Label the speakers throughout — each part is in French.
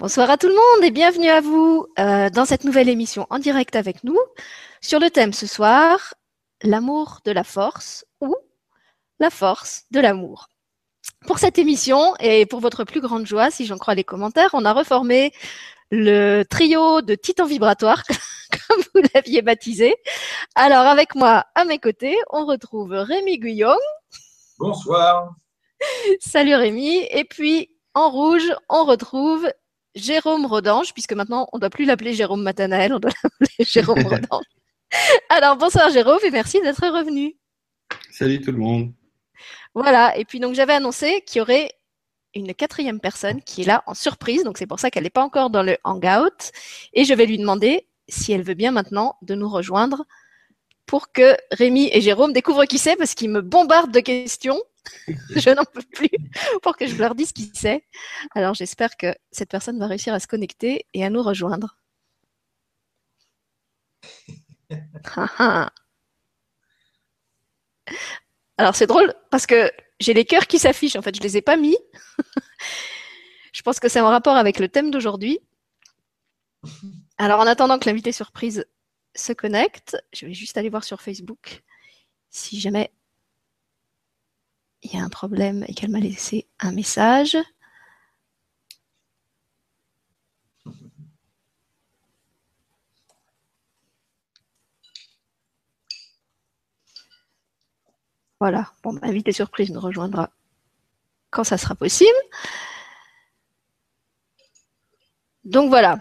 Speaker 1: Bonsoir à tout le monde et bienvenue à vous euh, dans cette nouvelle émission en direct avec nous sur le thème ce soir, l'amour de la force ou la force de l'amour. Pour cette émission et pour votre plus grande joie, si j'en crois les commentaires, on a reformé le trio de titans vibratoires, comme vous l'aviez baptisé. Alors avec moi à mes côtés, on retrouve Rémi Guillaume.
Speaker 2: Bonsoir.
Speaker 1: Salut Rémi. Et puis en rouge, on retrouve Jérôme Rodange, puisque maintenant on ne doit plus l'appeler Jérôme Matanael, on doit l'appeler Jérôme Rodange. Alors bonsoir Jérôme et merci d'être revenu.
Speaker 3: Salut tout le monde.
Speaker 1: Voilà, et puis donc j'avais annoncé qu'il y aurait une quatrième personne qui est là en surprise, donc c'est pour ça qu'elle n'est pas encore dans le hangout, et je vais lui demander si elle veut bien maintenant de nous rejoindre pour que Rémi et Jérôme découvrent qui c'est, parce qu'ils me bombardent de questions. je n'en peux plus pour que je leur dise qui c'est. Alors j'espère que cette personne va réussir à se connecter et à nous rejoindre. Alors c'est drôle parce que j'ai les cœurs qui s'affichent. En fait, je les ai pas mis. je pense que c'est en rapport avec le thème d'aujourd'hui. Alors en attendant que l'invité surprise se connecte, je vais juste aller voir sur Facebook si jamais il y a un problème et qu'elle m'a laissé un message. Voilà, bon, ma invité surprise nous rejoindra quand ça sera possible. Donc voilà.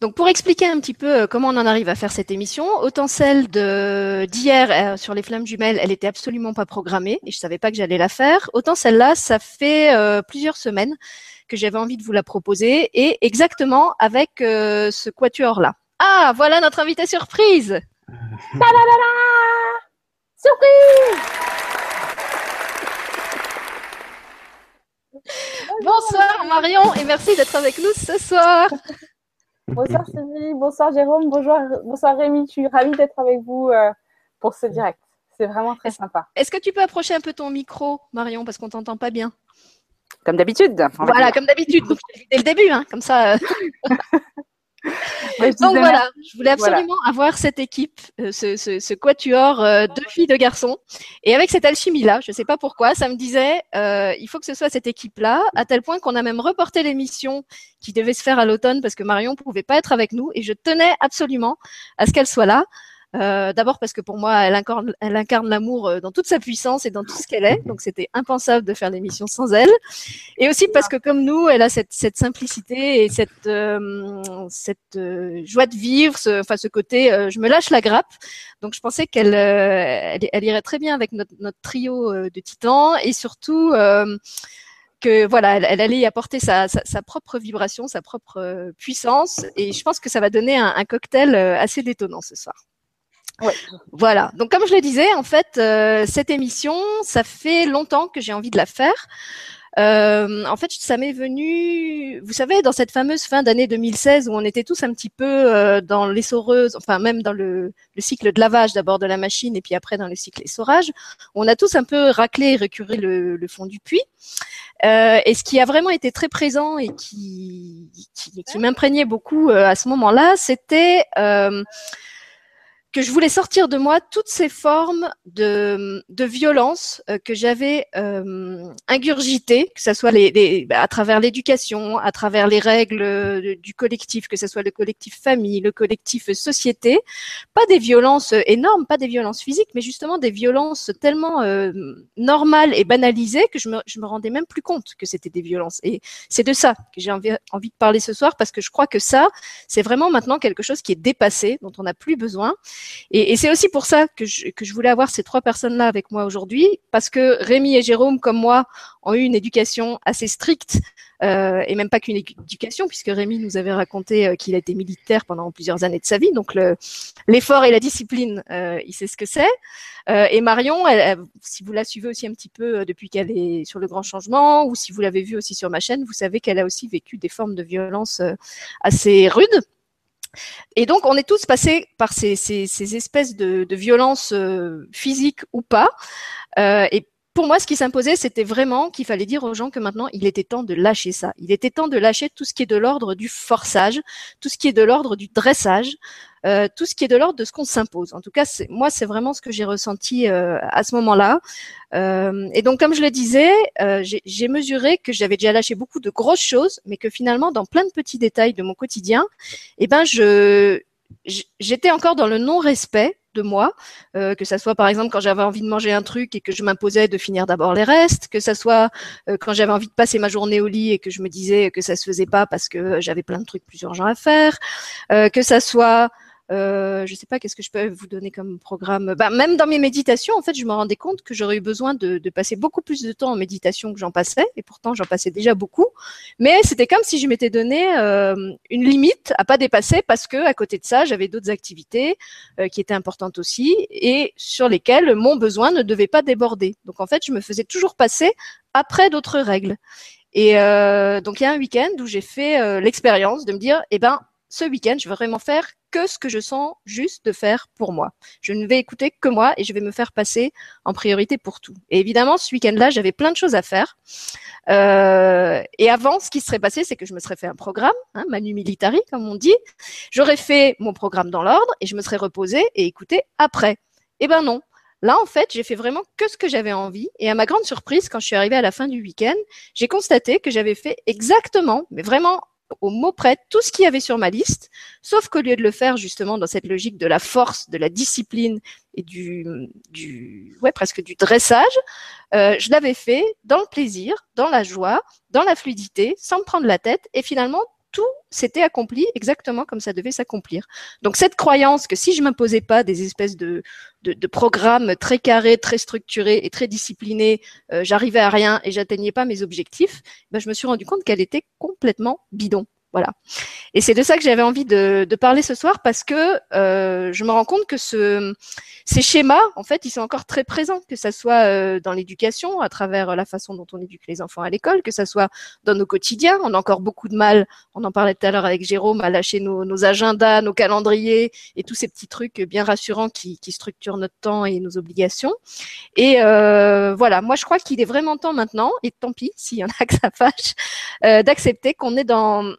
Speaker 1: Donc pour expliquer un petit peu euh, comment on en arrive à faire cette émission, autant celle de d'hier euh, sur les flammes jumelles, elle était absolument pas programmée et je savais pas que j'allais la faire. Autant celle-là, ça fait euh, plusieurs semaines que j'avais envie de vous la proposer et exactement avec ce quatuor là. Ah, voilà notre invité surprise.
Speaker 4: Surprise
Speaker 1: Bonsoir Marion et merci d'être avec nous ce soir.
Speaker 4: Bonsoir Sylvie, bonsoir Jérôme, bonjour, bonsoir Rémi. Je suis ravie d'être avec vous euh, pour ce direct. C'est vraiment très sympa.
Speaker 1: Est-ce que tu peux approcher un peu ton micro, Marion, parce qu'on t'entend pas bien?
Speaker 4: Comme d'habitude.
Speaker 1: Voilà, comme d'habitude. Dès le début, hein, comme ça. Euh. Donc voilà, je voulais absolument avoir cette équipe, euh, ce, ce, quatuor euh, de filles, de garçons. Et avec cette alchimie-là, je ne sais pas pourquoi, ça me disait, euh, il faut que ce soit cette équipe-là, à tel point qu'on a même reporté l'émission qui devait se faire à l'automne parce que Marion ne pouvait pas être avec nous. Et je tenais absolument à ce qu'elle soit là. Euh, d'abord parce que pour moi, elle incarne, elle incarne l'amour euh, dans toute sa puissance et dans tout ce qu'elle est. Donc c'était impensable de faire l'émission sans elle. Et aussi parce que comme nous, elle a cette, cette simplicité et cette, euh, cette joie de vivre, ce, enfin ce côté, je me lâche la grappe. Donc je pensais qu'elle elle, irait très bien avec notre, notre trio de titans et surtout que voilà, elle, allait y apporter sa, sa, sa, propre vibration, sa propre puissance, et je pense que ça va donner un, un cocktail assez détonnant ce soir. Voilà. Donc comme je le disais, en fait, euh, cette émission, ça fait longtemps que j'ai envie de la faire. Euh, en fait, ça m'est venu, vous savez, dans cette fameuse fin d'année 2016 où on était tous un petit peu euh, dans l'essoreuse, enfin même dans le, le cycle de lavage d'abord de la machine et puis après dans le cycle essorage, on a tous un peu raclé et récuré le, le fond du puits. Euh, et ce qui a vraiment été très présent et qui, qui, qui m'imprégnait beaucoup euh, à ce moment-là, c'était que je voulais sortir de moi toutes ces formes de, de violence euh, que j'avais euh, ingurgitées, que ce soit les, les, à travers l'éducation, à travers les règles euh, du collectif, que ce soit le collectif famille, le collectif société. Pas des violences énormes, pas des violences physiques, mais justement des violences tellement euh, normales et banalisées que je me, je me rendais même plus compte que c'était des violences. Et c'est de ça que j'ai envie, envie de parler ce soir, parce que je crois que ça, c'est vraiment maintenant quelque chose qui est dépassé, dont on n'a plus besoin. Et, et c'est aussi pour ça que je, que je voulais avoir ces trois personnes-là avec moi aujourd'hui, parce que Rémi et Jérôme, comme moi, ont eu une éducation assez stricte, euh, et même pas qu'une éducation, puisque Rémi nous avait raconté euh, qu'il a été militaire pendant plusieurs années de sa vie, donc l'effort et la discipline, euh, il sait ce que c'est. Euh, et Marion, elle, si vous la suivez aussi un petit peu euh, depuis qu'elle est sur le grand changement, ou si vous l'avez vu aussi sur ma chaîne, vous savez qu'elle a aussi vécu des formes de violence assez rudes. Et donc, on est tous passés par ces, ces, ces espèces de, de violences euh, physiques ou pas. Euh, et pour moi, ce qui s'imposait, c'était vraiment qu'il fallait dire aux gens que maintenant, il était temps de lâcher ça. Il était temps de lâcher tout ce qui est de l'ordre du forçage, tout ce qui est de l'ordre du dressage, euh, tout ce qui est de l'ordre de ce qu'on s'impose. En tout cas, moi, c'est vraiment ce que j'ai ressenti euh, à ce moment-là. Euh, et donc, comme je le disais, euh, j'ai mesuré que j'avais déjà lâché beaucoup de grosses choses, mais que finalement, dans plein de petits détails de mon quotidien, eh ben, je j'étais encore dans le non-respect de moi, euh, que ça soit par exemple quand j'avais envie de manger un truc et que je m'imposais de finir d'abord les restes, que ça soit euh, quand j'avais envie de passer ma journée au lit et que je me disais que ça se faisait pas parce que j'avais plein de trucs plus urgents à faire, euh, que ça soit euh, je sais pas, qu'est-ce que je peux vous donner comme programme? Bah, Même dans mes méditations, en fait, je me rendais compte que j'aurais eu besoin de, de, passer beaucoup plus de temps en méditation que j'en passais, et pourtant j'en passais déjà beaucoup. Mais c'était comme si je m'étais donné euh, une limite à pas dépasser parce que à côté de ça, j'avais d'autres activités euh, qui étaient importantes aussi et sur lesquelles mon besoin ne devait pas déborder. Donc en fait, je me faisais toujours passer après d'autres règles. Et euh, donc il y a un week-end où j'ai fait euh, l'expérience de me dire, eh ben ce week-end, je vais vraiment faire que ce que je sens juste de faire pour moi. Je ne vais écouter que moi et je vais me faire passer en priorité pour tout. Et évidemment, ce week-end-là, j'avais plein de choses à faire. Euh, et avant, ce qui serait passé, c'est que je me serais fait un programme, hein, manu militari, comme on dit. J'aurais fait mon programme dans l'ordre et je me serais reposée et écouté après. Eh ben non. Là, en fait, j'ai fait vraiment que ce que j'avais envie. Et à ma grande surprise, quand je suis arrivée à la fin du week-end, j'ai constaté que j'avais fait exactement, mais vraiment au mot près tout ce qu'il y avait sur ma liste, sauf qu'au lieu de le faire justement dans cette logique de la force, de la discipline et du, du ouais presque du dressage, euh, je l'avais fait dans le plaisir, dans la joie, dans la fluidité, sans me prendre la tête, et finalement tout s'était accompli exactement comme ça devait s'accomplir. Donc cette croyance que si je m'imposais pas des espèces de, programmes très carrés, très structurés et très disciplinés, euh, j'arrivais à rien et j'atteignais pas mes objectifs, ben, je me suis rendu compte qu'elle était complètement bidon. Voilà. Et c'est de ça que j'avais envie de, parler ce soir parce que euh, je me rends compte que ce, ces schémas, en fait, ils sont encore très présents, que ça soit euh, dans l'éducation, à travers la façon dont on éduque les enfants à l'école, que ça soit dans nos quotidiens. On a encore beaucoup de mal, on en parlait tout à l'heure avec Jérôme, à lâcher nos, agendas, nos calendriers et tous ces petits trucs bien rassurants qui, structurent notre temps et nos obligations. Et euh, voilà, moi je crois qu'il est vraiment temps maintenant, et tant pis s'il y en a que ça fâche, euh, d'accepter qu'on est dans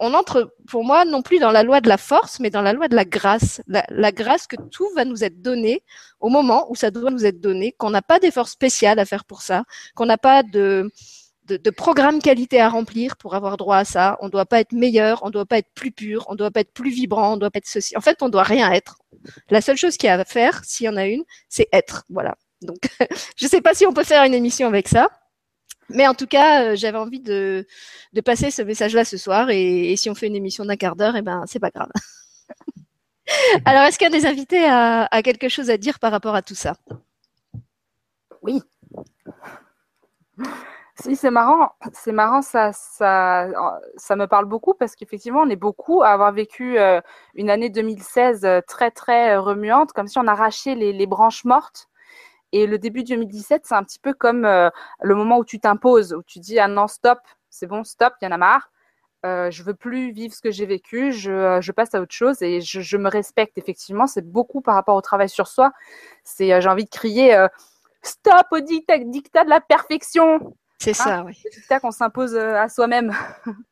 Speaker 1: on entre pour moi non plus dans la loi de la force, mais dans la loi de la grâce. La, grâce que tout va nous être donné au moment où ça doit nous être donné, qu'on n'a pas d'effort spécial à faire pour ça, qu'on n'a pas de, de, programme qualité à remplir pour avoir droit à ça. On ne doit pas être meilleur, on ne doit pas être plus pur, on ne doit pas être plus vibrant, on ne doit pas être ceci. En fait, on ne doit rien être. La seule chose qu'il y a à faire, s'il y en a une, c'est être. Voilà. Donc, je ne sais pas si on peut faire une émission avec ça. Mais en tout cas, euh, j'avais envie de, passer ce message-là ce soir. Et, si on fait une émission d'un quart d'heure, eh ben, c'est pas grave. Alors, est-ce qu'il y a des invités à, quelque chose à dire par rapport à tout ça?
Speaker 4: Oui. Si, c'est marrant. C'est marrant, ça, ça, ça me parle beaucoup parce qu'effectivement, on est beaucoup à avoir vécu euh, une année 2016 euh, très, très remuante, comme si on arrachait les branches mortes et le début 2017, c'est un petit peu comme euh, le moment où tu t'imposes, où tu dis ah non stop, c'est bon stop, il y en a marre. Euh, je veux plus vivre ce que j'ai vécu, je, euh, je, passe à autre chose et je, je me respecte effectivement. C'est beaucoup par rapport au travail sur soi. C'est euh, j'ai envie de crier euh, stop au dictat, dictat de la perfection.
Speaker 1: C'est hein ça, oui.
Speaker 4: Le dictat qu'on s'impose à soi-même.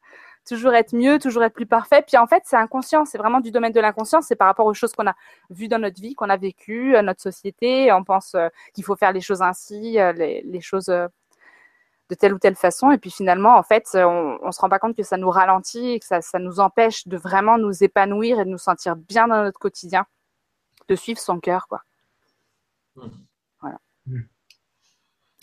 Speaker 4: toujours être mieux, toujours être plus parfait. Puis en fait, c'est inconscient, c'est vraiment du domaine de l'inconscient, c'est par rapport aux choses qu'on a vues dans notre vie, qu'on a vécues, euh, notre société. On pense euh, qu'il faut faire les choses ainsi, euh, les, les, choses de telle ou telle façon. Et puis finalement, en fait, on ne se rend pas compte que ça nous ralentit et que ça, ça nous empêche de vraiment nous épanouir et de nous sentir bien dans notre quotidien, de suivre son cœur, quoi.
Speaker 2: Mmh.
Speaker 4: Voilà.
Speaker 3: Mmh.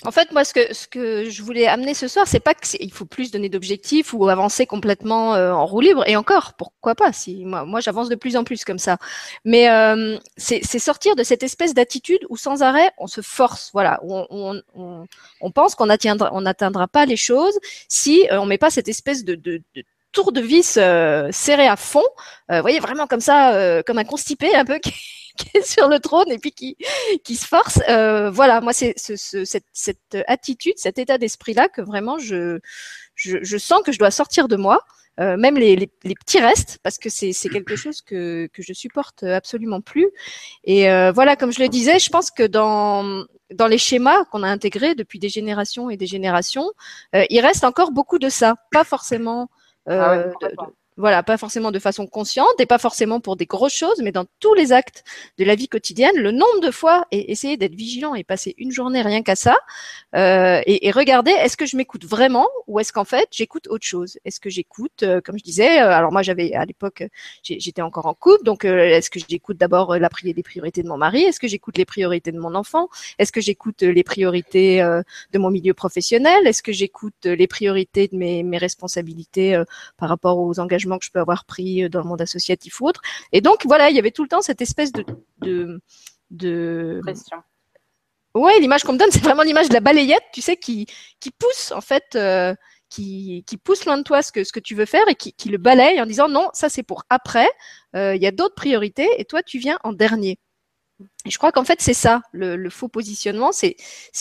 Speaker 1: En fait, moi, ce que, ce que je voulais amener ce soir, c'est pas qu'il faut plus donner d'objectifs ou avancer complètement euh, en roue libre. Et encore, pourquoi pas Si moi, moi, j'avance de plus en plus comme ça. Mais euh, c'est sortir de cette espèce d'attitude où sans arrêt on se force. Voilà, on, on, on, on pense qu'on n'atteindra, on n'atteindra pas les choses si euh, on met pas cette espèce de, de, de tour de vis euh, serré à fond. vous voyez, vraiment comme ça, comme un constipé un peu qui est sur le trône et puis qui, qui se force. Euh, voilà, moi, c'est ce, ce, cette, cette, attitude, cet état d'esprit-là que vraiment je, je, je, sens que je dois sortir de moi. Euh, même les, les, les, petits restes, parce que c'est quelque chose que, que je supporte absolument plus. Et euh, voilà, comme je le disais, je pense que dans dans les schémas qu'on a intégrés depuis des générations et des générations, il reste encore beaucoup de ça, pas forcément
Speaker 4: Ah
Speaker 1: voilà, pas forcément de façon consciente et pas forcément pour des grosses choses, mais dans tous les actes de la vie quotidienne, le nombre de fois et essayer d'être vigilant et passer une journée rien qu'à ça euh, et, et, regarder est-ce que je m'écoute vraiment ou est-ce qu'en fait j'écoute autre chose? Est-ce que j'écoute, euh, comme je disais, euh, alors moi j'avais à l'époque j'étais encore en couple, donc est-ce que j'écoute d'abord la prière des priorités de mon mari? Est-ce que j'écoute les priorités de mon enfant? Est-ce que j'écoute les priorités de mon milieu professionnel? Est-ce que j'écoute les priorités de mes responsabilités par rapport aux engagements que je peux avoir pris euh, dans le monde associatif ou autre. Et donc, voilà, il y avait tout le temps cette espèce de. de, de...
Speaker 4: Pression.
Speaker 1: Ouais, l'image qu'on me donne, c'est vraiment l'image de la balayette, tu sais, qui, qui pousse, en fait, euh, qui, qui, pousse loin de toi ce que, ce que tu veux faire et qui, qui le balaye en disant non, ça c'est pour après, euh, il y a d'autres priorités et toi tu viens en dernier. Et je crois qu'en fait, c'est ça, le, le, faux positionnement, c'est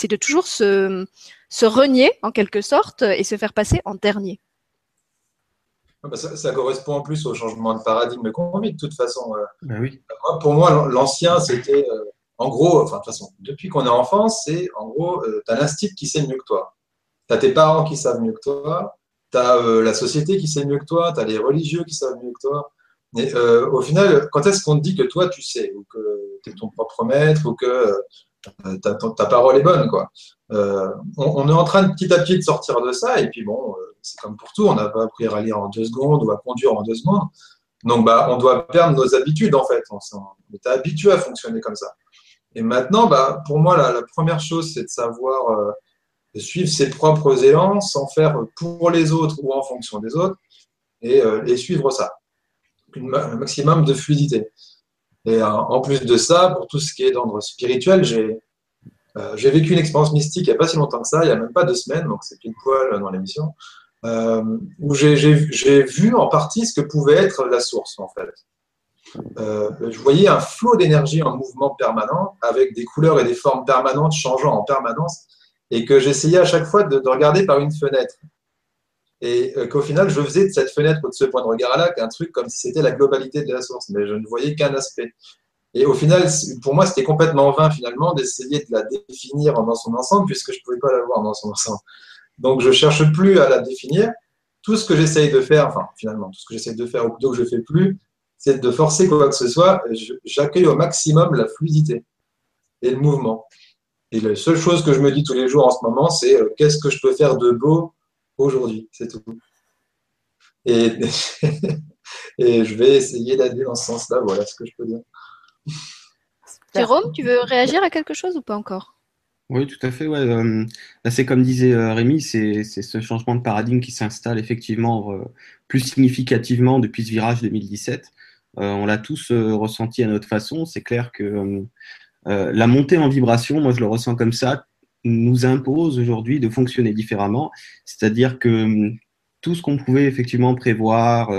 Speaker 1: de toujours se, se renier en quelque sorte et se faire passer en dernier.
Speaker 2: Ah bah, ça, ça, correspond en plus au changement de paradigme qu'on vit de toute façon. Euh.
Speaker 3: Ben oui.
Speaker 2: Pour moi, l'ancien, c'était euh, en gros, enfin de toute façon, depuis qu'on est enfant, c'est en gros, euh, tu as l'instinct qui sait mieux que toi. Tu as tes parents qui savent mieux que toi, tu as la société qui sait mieux que toi, tu as les religieux qui savent mieux que toi. Mais au final, quand est-ce qu'on te dit que toi tu sais, ou que tu es ton propre maître, ou que ta, ta, parole est bonne, quoi. On, on, est en train de petit à petit de sortir de ça, et puis bon, c'est comme pour tout, on n'a pas appris à lire en deux secondes ou à conduire en deux secondes. Donc, bah, on doit perdre nos habitudes, en fait. On, est habitué à fonctionner comme ça. Et maintenant, bah, pour moi, la, première chose, c'est de savoir euh, suivre ses propres élans sans faire pour les autres ou en fonction des autres et, euh, suivre ça. un maximum de fluidité. Et euh, en plus de ça, pour tout ce qui est d'ordre spirituel, j'ai vécu une expérience mystique il n'y a pas si longtemps que ça, il n'y a même pas deux semaines, donc c'est une poil dans l'émission euh, où j'ai vu en partie ce que pouvait être la source, en fait. Euh, je voyais un flot d'énergie en mouvement permanent, avec des couleurs et des formes permanentes changeant en permanence, et que j'essayais à chaque fois de, de, regarder par une fenêtre. Et euh, qu'au final, je faisais de cette fenêtre ou de ce point de regard-là qu'un truc comme si c'était la globalité de la source, mais je ne voyais qu'un aspect. Et au final, pour moi, c'était complètement vain finalement d'essayer de la définir dans son ensemble, puisque je ne pouvais pas la voir dans son ensemble. Donc, je cherche plus à la définir. Tout ce que j'essaye de faire, enfin, finalement, tout ce que j'essaye de faire, ou plutôt que je fais plus, c'est de forcer quoi que ce soit. J'accueille au maximum la fluidité et le mouvement. Et la seule chose que je me dis tous les jours en ce moment, c'est euh, qu'est-ce que je peux faire de beau aujourd'hui? C'est tout. Et, et je vais essayer d'aller dans ce sens-là. Voilà ce que je peux dire.
Speaker 1: Jérôme, tu veux réagir à quelque chose ou pas encore?
Speaker 3: Oui, tout à fait. Ouais. Bah, c'est comme disait Rémi, c'est ce changement de paradigme qui s'installe effectivement plus significativement depuis ce virage 2017. on l'a tous ressenti à notre façon. C'est clair que la montée en vibration, moi je le ressens comme ça, nous impose aujourd'hui de fonctionner différemment. C'est-à-dire que tout ce qu'on pouvait effectivement prévoir,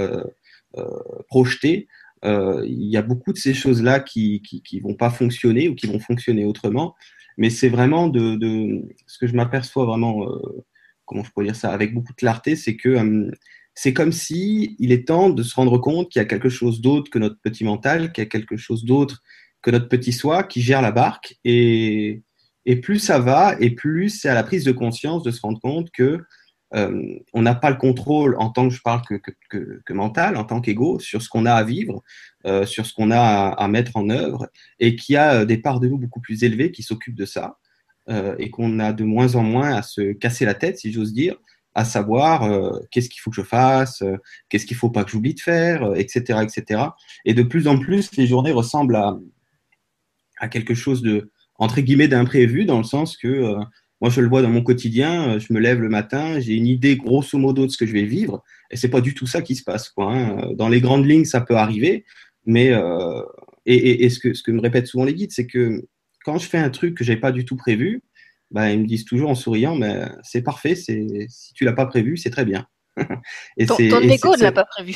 Speaker 3: projeter, il y a beaucoup de ces choses-là qui, qui, qui vont pas fonctionner ou qui vont fonctionner autrement. Mais c'est vraiment de, de, ce que je m'aperçois vraiment, euh, comment je pourrais dire ça, avec beaucoup de clarté, c'est que euh, c'est comme si il est temps de se rendre compte qu'il y a quelque chose d'autre que notre petit mental, qu'il y a quelque chose d'autre que notre petit soi qui gère la barque. Et, et plus ça va, et plus c'est à la prise de conscience de se rendre compte que euh, on n'a pas le contrôle en tant que je parle que, que, mental, en tant qu'ego, sur ce qu'on a à vivre, euh, sur ce qu'on a à, mettre en œuvre, et qu'il y a euh, des parts de nous beaucoup plus élevées qui s'occupent de ça, et qu'on a de moins en moins à se casser la tête, si j'ose dire, à savoir qu'est-ce qu'il faut que je fasse, qu'est-ce qu'il faut pas que j'oublie de faire, etc., etc. Et de plus en plus, les journées ressemblent à, à quelque chose de entre guillemets d'imprévu, dans le sens que moi, je le vois dans mon quotidien. Euh, je me lève le matin, j'ai une idée grosso modo de ce que je vais vivre, et c'est pas du tout ça qui se passe. Quoi, hein. Dans les grandes lignes, ça peut arriver, mais euh, et, et, ce, que, ce que me répètent souvent les guides, c'est que quand je fais un truc que j'ai pas du tout prévu, bah, ils me disent toujours en souriant, mais c'est parfait. C'est si tu l'as pas prévu, c'est très bien.
Speaker 1: et ton, ton ne l'a pas prévu.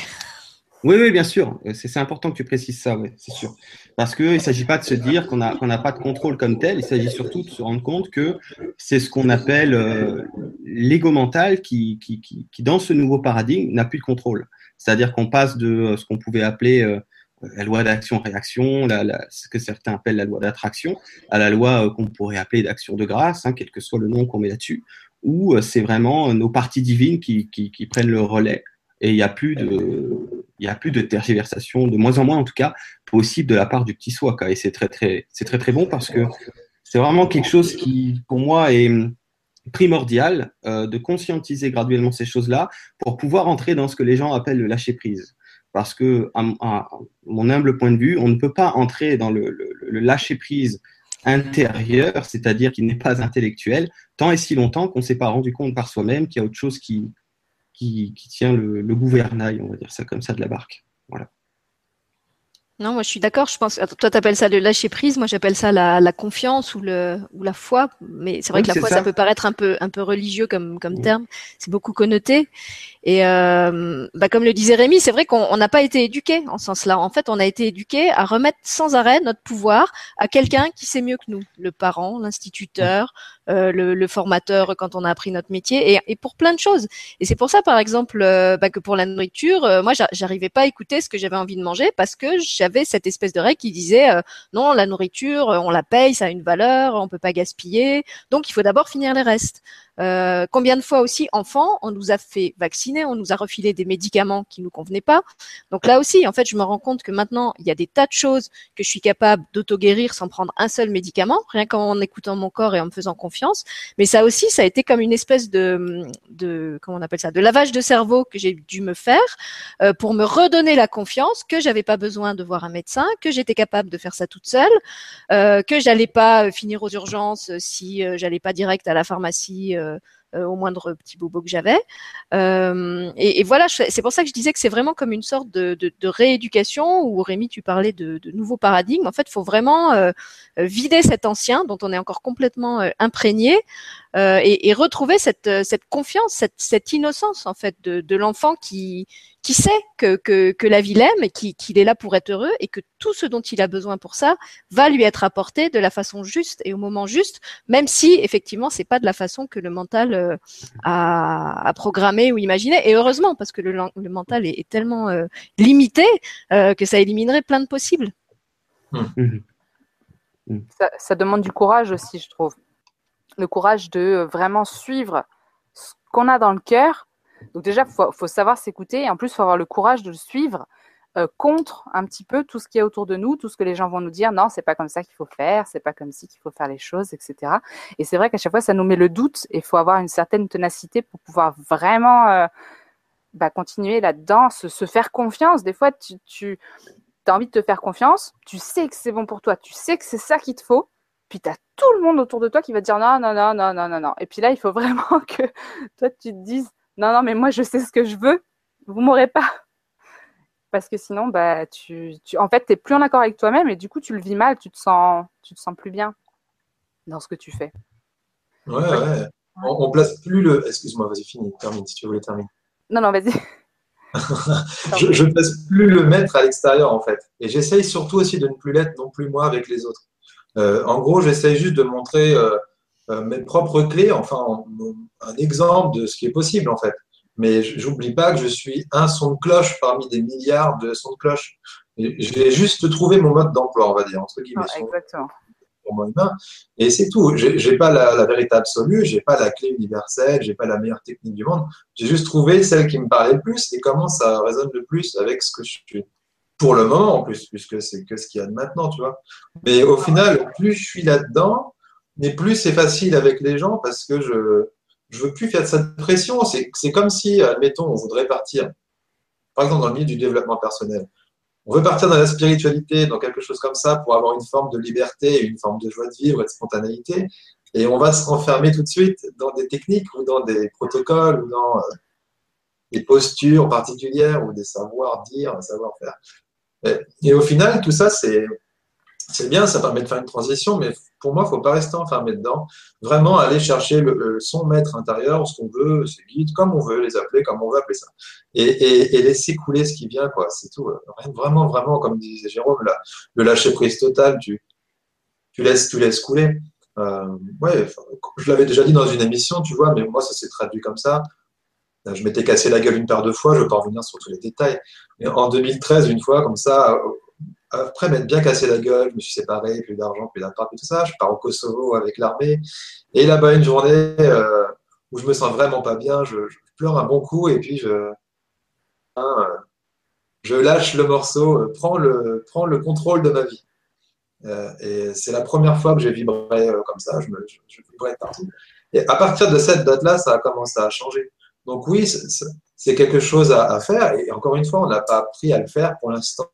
Speaker 3: Oui, oui, bien sûr. C'est important que tu précises ça, oui, c'est sûr. Parce qu'il ne s'agit pas de se dire qu'on n'a pas de contrôle comme tel, il s'agit surtout de se rendre compte que c'est ce qu'on appelle euh, l'ego mental qui, qui, qui, dans ce nouveau paradigme, n'a plus de contrôle. C'est-à-dire qu'on passe de euh, ce qu'on pouvait appeler euh, la loi d'action-réaction, ce que certains appellent la loi d'attraction, à la loi qu'on pourrait appeler d'action de grâce, hein, quel que soit le nom qu'on met là-dessus, où c'est vraiment nos parties divines qui, qui prennent le relais et il n'y a plus de il a plus de tergiversation, de moins en moins en tout cas, possible de la part du petit soi. Et c'est très très c'est très très bon parce que c'est vraiment quelque chose qui, pour moi, est primordial euh, de conscientiser graduellement ces choses-là pour pouvoir entrer dans ce que les gens appellent le lâcher prise. Parce que, à, mon humble point de vue, on ne peut pas entrer dans le, le lâcher prise intérieur, c'est-à-dire qui n'est pas intellectuel, tant et si longtemps qu'on ne s'est pas rendu compte par soi-même qu'il y a autre chose qui, qui, tient le, gouvernail, on va dire ça comme ça, de la barque. Voilà.
Speaker 1: Non, moi je suis d'accord. Je pense. Toi, tu appelles ça le lâcher prise. Moi, j'appelle ça la, confiance ou le ou la foi. Mais c'est vrai que la foi, ça. peut paraître un peu un peu religieux comme comme terme. C'est beaucoup connoté. Et euh, bah, comme le disait Rémi, c'est vrai qu'on n'a pas été éduqué en ce sens-là. En fait, on a été éduqué à remettre sans arrêt notre pouvoir à quelqu'un qui sait mieux que nous, le parent, l'instituteur, euh, le, le, formateur quand on a appris notre métier, et, et pour plein de choses. Et c'est pour ça, par exemple, euh, bah, que pour la nourriture, euh, moi, j'arrivais pas à écouter ce que j'avais envie de manger parce que j'avais cette espèce de règle qui disait euh, non, la nourriture, on la paye, ça a une valeur, on peut pas gaspiller, donc il faut d'abord finir les restes. Euh, combien de fois aussi, enfant, on nous a fait vacciner, on nous a refilé des médicaments qui nous convenaient pas. Donc là aussi, en fait, je me rends compte que maintenant, il y a des tas de choses que je suis capable d'auto-guérir sans prendre un seul médicament, rien qu'en écoutant mon corps et en me faisant confiance. Mais ça aussi, ça a été comme une espèce de, de comment on appelle ça, de lavage de cerveau que j'ai dû me faire euh, pour me redonner la confiance que j'avais pas besoin de voir un médecin, que j'étais capable de faire ça toute seule, euh, que j'allais pas finir aux urgences si euh, j'allais pas direct à la pharmacie euh, euh, au moindre petit bobo que j'avais. Euh, et, voilà, c'est pour ça que je disais que c'est vraiment comme une sorte de, rééducation où Rémi, tu parlais de, de nouveaux paradigmes. En fait, il faut vraiment vider cet ancien dont on est encore complètement imprégné et, retrouver cette, cette confiance, cette, cette innocence en fait de, de l'enfant qui qui sait que, que, que la vie l'aime et qu'il est là pour être heureux et que tout ce dont il a besoin pour ça va lui être apporté de la façon juste et au moment juste, même si effectivement c'est pas de la façon que le mental euh, a, a, programmé ou imaginé. Et heureusement parce que le, le mental est, tellement euh, limité euh, que ça éliminerait plein de possibles.
Speaker 4: Mmh. Mmh. Mmh. Ça, ça demande du courage aussi, je trouve. Le courage de vraiment suivre ce qu'on a dans le cœur donc déjà, il faut, savoir s'écouter et en plus, il faut avoir le courage de le suivre euh, contre un petit peu tout ce qui est autour de nous, tout ce que les gens vont nous dire. Non, c'est pas comme ça qu'il faut faire, c'est pas comme ci qu'il faut faire les choses, etc. Et c'est vrai qu'à chaque fois, ça nous met le doute et il faut avoir une certaine ténacité pour pouvoir vraiment euh, bah, continuer là-dedans, se, faire confiance. Des fois, tu as envie de te faire confiance, tu sais que c'est bon pour toi, tu sais que c'est ça qu'il te faut, puis tu as tout le monde autour de toi qui va te dire non, non, non, non, non, non, non. Et puis là, il faut vraiment que toi, tu te dises non, non, mais moi, je sais ce que je veux. Vous m'aurez pas. Parce que sinon, bah, tu, tu en fait, tu n'es plus en accord avec toi-même et du coup, tu le vis mal, tu te sens, tu te sens plus bien dans ce que tu fais.
Speaker 2: Ouais, ouais. On, ne place plus le. Excuse-moi, vas-y, finis, termine si tu voulais terminer.
Speaker 4: Non, non, vas-y.
Speaker 2: je ne place plus le mettre à l'extérieur, en fait. Et j'essaye surtout aussi de ne plus l'être non plus moi avec les autres. Euh, en gros, j'essaye juste de montrer. Euh, euh, mes propres clés, enfin un exemple de ce qui est possible en fait. Mais j'oublie pas que je suis un son de cloche parmi des milliards de sons de cloche. Je vais juste trouver mon mode d'emploi, on va dire, entre guillemets. exactement. Pour moi humain. Et c'est tout. J'ai pas la, la, vérité absolue, j'ai pas la clé universelle, j'ai pas la meilleure technique du monde. J'ai juste trouvé celle qui me parlait le plus et comment ça résonne le plus avec ce que je suis. Pour le moment, en plus, puisque c'est que ce qu'il y a de maintenant, tu vois. Mais au final, plus je suis là-dedans, mais plus c'est facile avec les gens parce que je je veux plus faire de cette pression. C'est comme si, admettons, on voudrait partir, par exemple dans le milieu du développement personnel. On veut partir dans la spiritualité, dans quelque chose comme ça, pour avoir une forme de liberté, une forme de joie de vivre et de spontanéité. Et on va se renfermer tout de suite dans des techniques ou dans des protocoles ou dans euh, des postures particulières ou des savoirs dire, savoir faire. Et au final, tout ça, c'est bien, ça permet de faire une transition, mais pour moi, il ne faut pas rester enfermé dedans. Vraiment aller chercher son maître intérieur, ce qu'on veut, ses guides, comme on veut les appeler, comme on veut appeler ça. Et, laisser couler ce qui vient, quoi. C'est tout. Vraiment, vraiment, comme disait Jérôme, le lâcher prise total, tu, tu, laisses, tu laisses couler. Euh, ouais, je l'avais déjà dit dans une émission, tu vois, mais moi, ça s'est traduit comme ça. Je m'étais cassé la gueule une paire de fois, je ne vais pas revenir sur tous les détails. Mais en 2013, une fois, comme ça, après m'être bien cassé la gueule, je me suis séparé, plus d'argent, plus d'appart, tout ça. Je pars au Kosovo avec l'armée. Et là-bas, une journée euh, où je me sens vraiment pas bien, je, pleure un bon coup et puis je, hein, je lâche le morceau, euh, prends le, contrôle de ma vie. Euh, et c'est la première fois que j'ai vibré comme ça, je, me, je, vibrais partout. Et à partir de cette date-là, ça a commencé à changer. Donc oui, c'est quelque chose à, faire. Et encore une fois, on n'a pas appris à le faire pour l'instant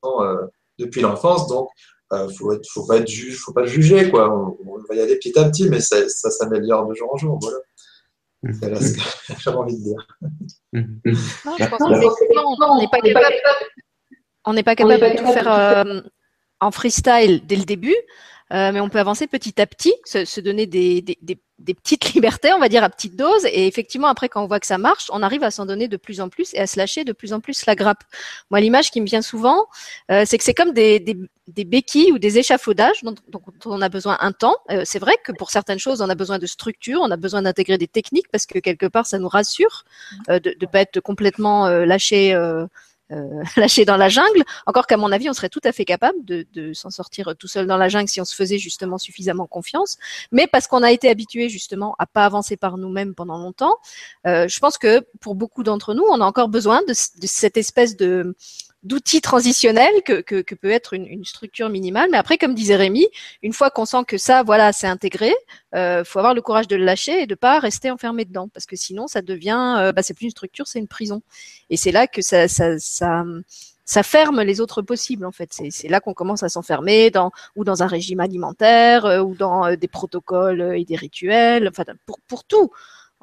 Speaker 2: depuis l'enfance. Donc, il euh, faut, faut pas être faut pas juger quoi. On, va y aller petit à petit, mais ça, ça s'améliore de jour en jour. Voilà. C'est ce que j'ai envie de dire.
Speaker 1: on n'est pas capable, on n'est pas capable de tout faire euh, en freestyle dès le début. Euh, mais on peut avancer petit à petit, se, se donner des, des, des, des, petites libertés, on va dire à petite dose, et effectivement après quand on voit que ça marche, on arrive à s'en donner de plus en plus et à se lâcher de plus en plus la grappe. Moi, l'image qui me vient souvent, euh, c'est que c'est comme des, des, béquilles ou des échafaudages dont, dont, on a besoin un temps. Euh, c'est vrai que pour certaines choses, on a besoin de structure, on a besoin d'intégrer des techniques parce que quelque part, ça nous rassure euh, de ne pas être complètement lâché euh, dans la jungle. Encore qu'à mon avis, on serait tout à fait capable de, de s'en sortir tout seul dans la jungle si on se faisait justement suffisamment confiance. Mais parce qu'on a été habitué justement à pas avancer par nous-mêmes pendant longtemps, euh, je pense que pour beaucoup d'entre nous, on a encore besoin de, de cette espèce de d'outils transitionnels que, que, que, peut être une, une, structure minimale. Mais après, comme disait Rémi, une fois qu'on sent que ça, voilà, c'est intégré, euh, faut avoir le courage de le lâcher et de pas rester enfermé dedans, parce que sinon, ça devient, euh, bah, c'est plus une structure, c'est une prison. Et c'est là que ça, ça, ça, ça ferme les autres possibles en fait. C'est là qu'on commence à s'enfermer dans ou dans un régime alimentaire euh, ou dans euh, des protocoles et des rituels, enfin pour pour tout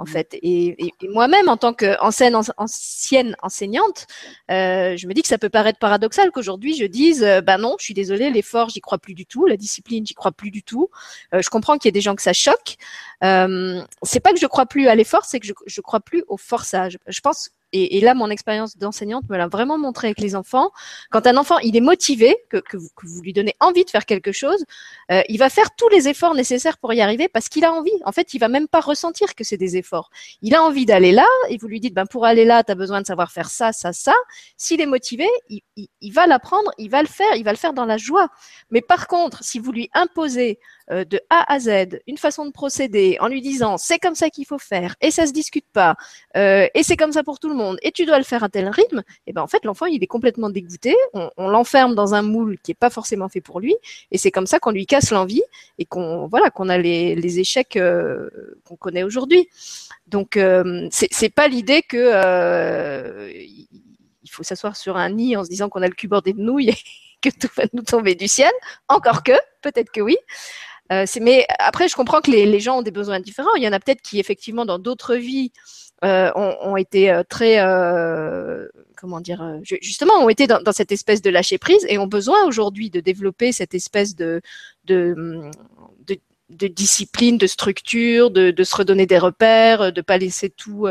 Speaker 1: en mmh. fait. Et, et, moi-même, en tant qu'ancienne ancienne enseignante, euh, je me dis que ça peut paraître paradoxal qu'aujourd'hui je dise, euh, ben non, je suis désolée, l'effort, j'y crois plus du tout, la discipline, j'y crois plus du tout. Euh, je comprends qu'il y ait des gens que ça choque. Euh, c'est pas que je crois plus à l'effort, c'est que je, je crois plus au forçage. Je pense et, là, mon expérience d'enseignante me l'a vraiment montré avec les enfants. Quand un enfant, il est motivé, que, vous, lui donnez envie de faire quelque chose, euh, il va faire tous les efforts nécessaires pour y arriver parce qu'il a envie. En fait, il va même pas ressentir que c'est des efforts. Il a envie d'aller là et vous lui dites, ben, pour aller là, tu as besoin de savoir faire ça, ça, ça. S'il est motivé, il va l'apprendre, il va le faire, il va le faire dans la joie. Mais par contre, si vous lui imposez euh, de A à Z une façon de procéder en lui disant c'est comme ça qu'il faut faire et ça se discute pas euh, et c'est comme ça pour tout le monde et tu dois le faire à tel rythme, et eh ben en fait l'enfant il est complètement dégoûté, on, l'enferme dans un moule qui est pas forcément fait pour lui et c'est comme ça qu'on lui casse l'envie et qu'on voilà qu'on a les, les échecs euh, qu'on connaît aujourd'hui. Donc euh, c'est pas l'idée que euh, il faut s'asseoir sur un nid en se disant qu'on a le cul bordé de nouilles et que tout va nous tomber du ciel. Encore que, peut-être que oui. Euh, mais après, je comprends que les, gens ont des besoins différents. Il y en a peut-être qui, effectivement, dans d'autres vies, euh, ont, été euh, très, comment dire, justement, ont été dans, cette espèce de lâcher prise et ont besoin aujourd'hui de développer cette espèce de, de discipline, de structure, de, se redonner des repères, de pas laisser tout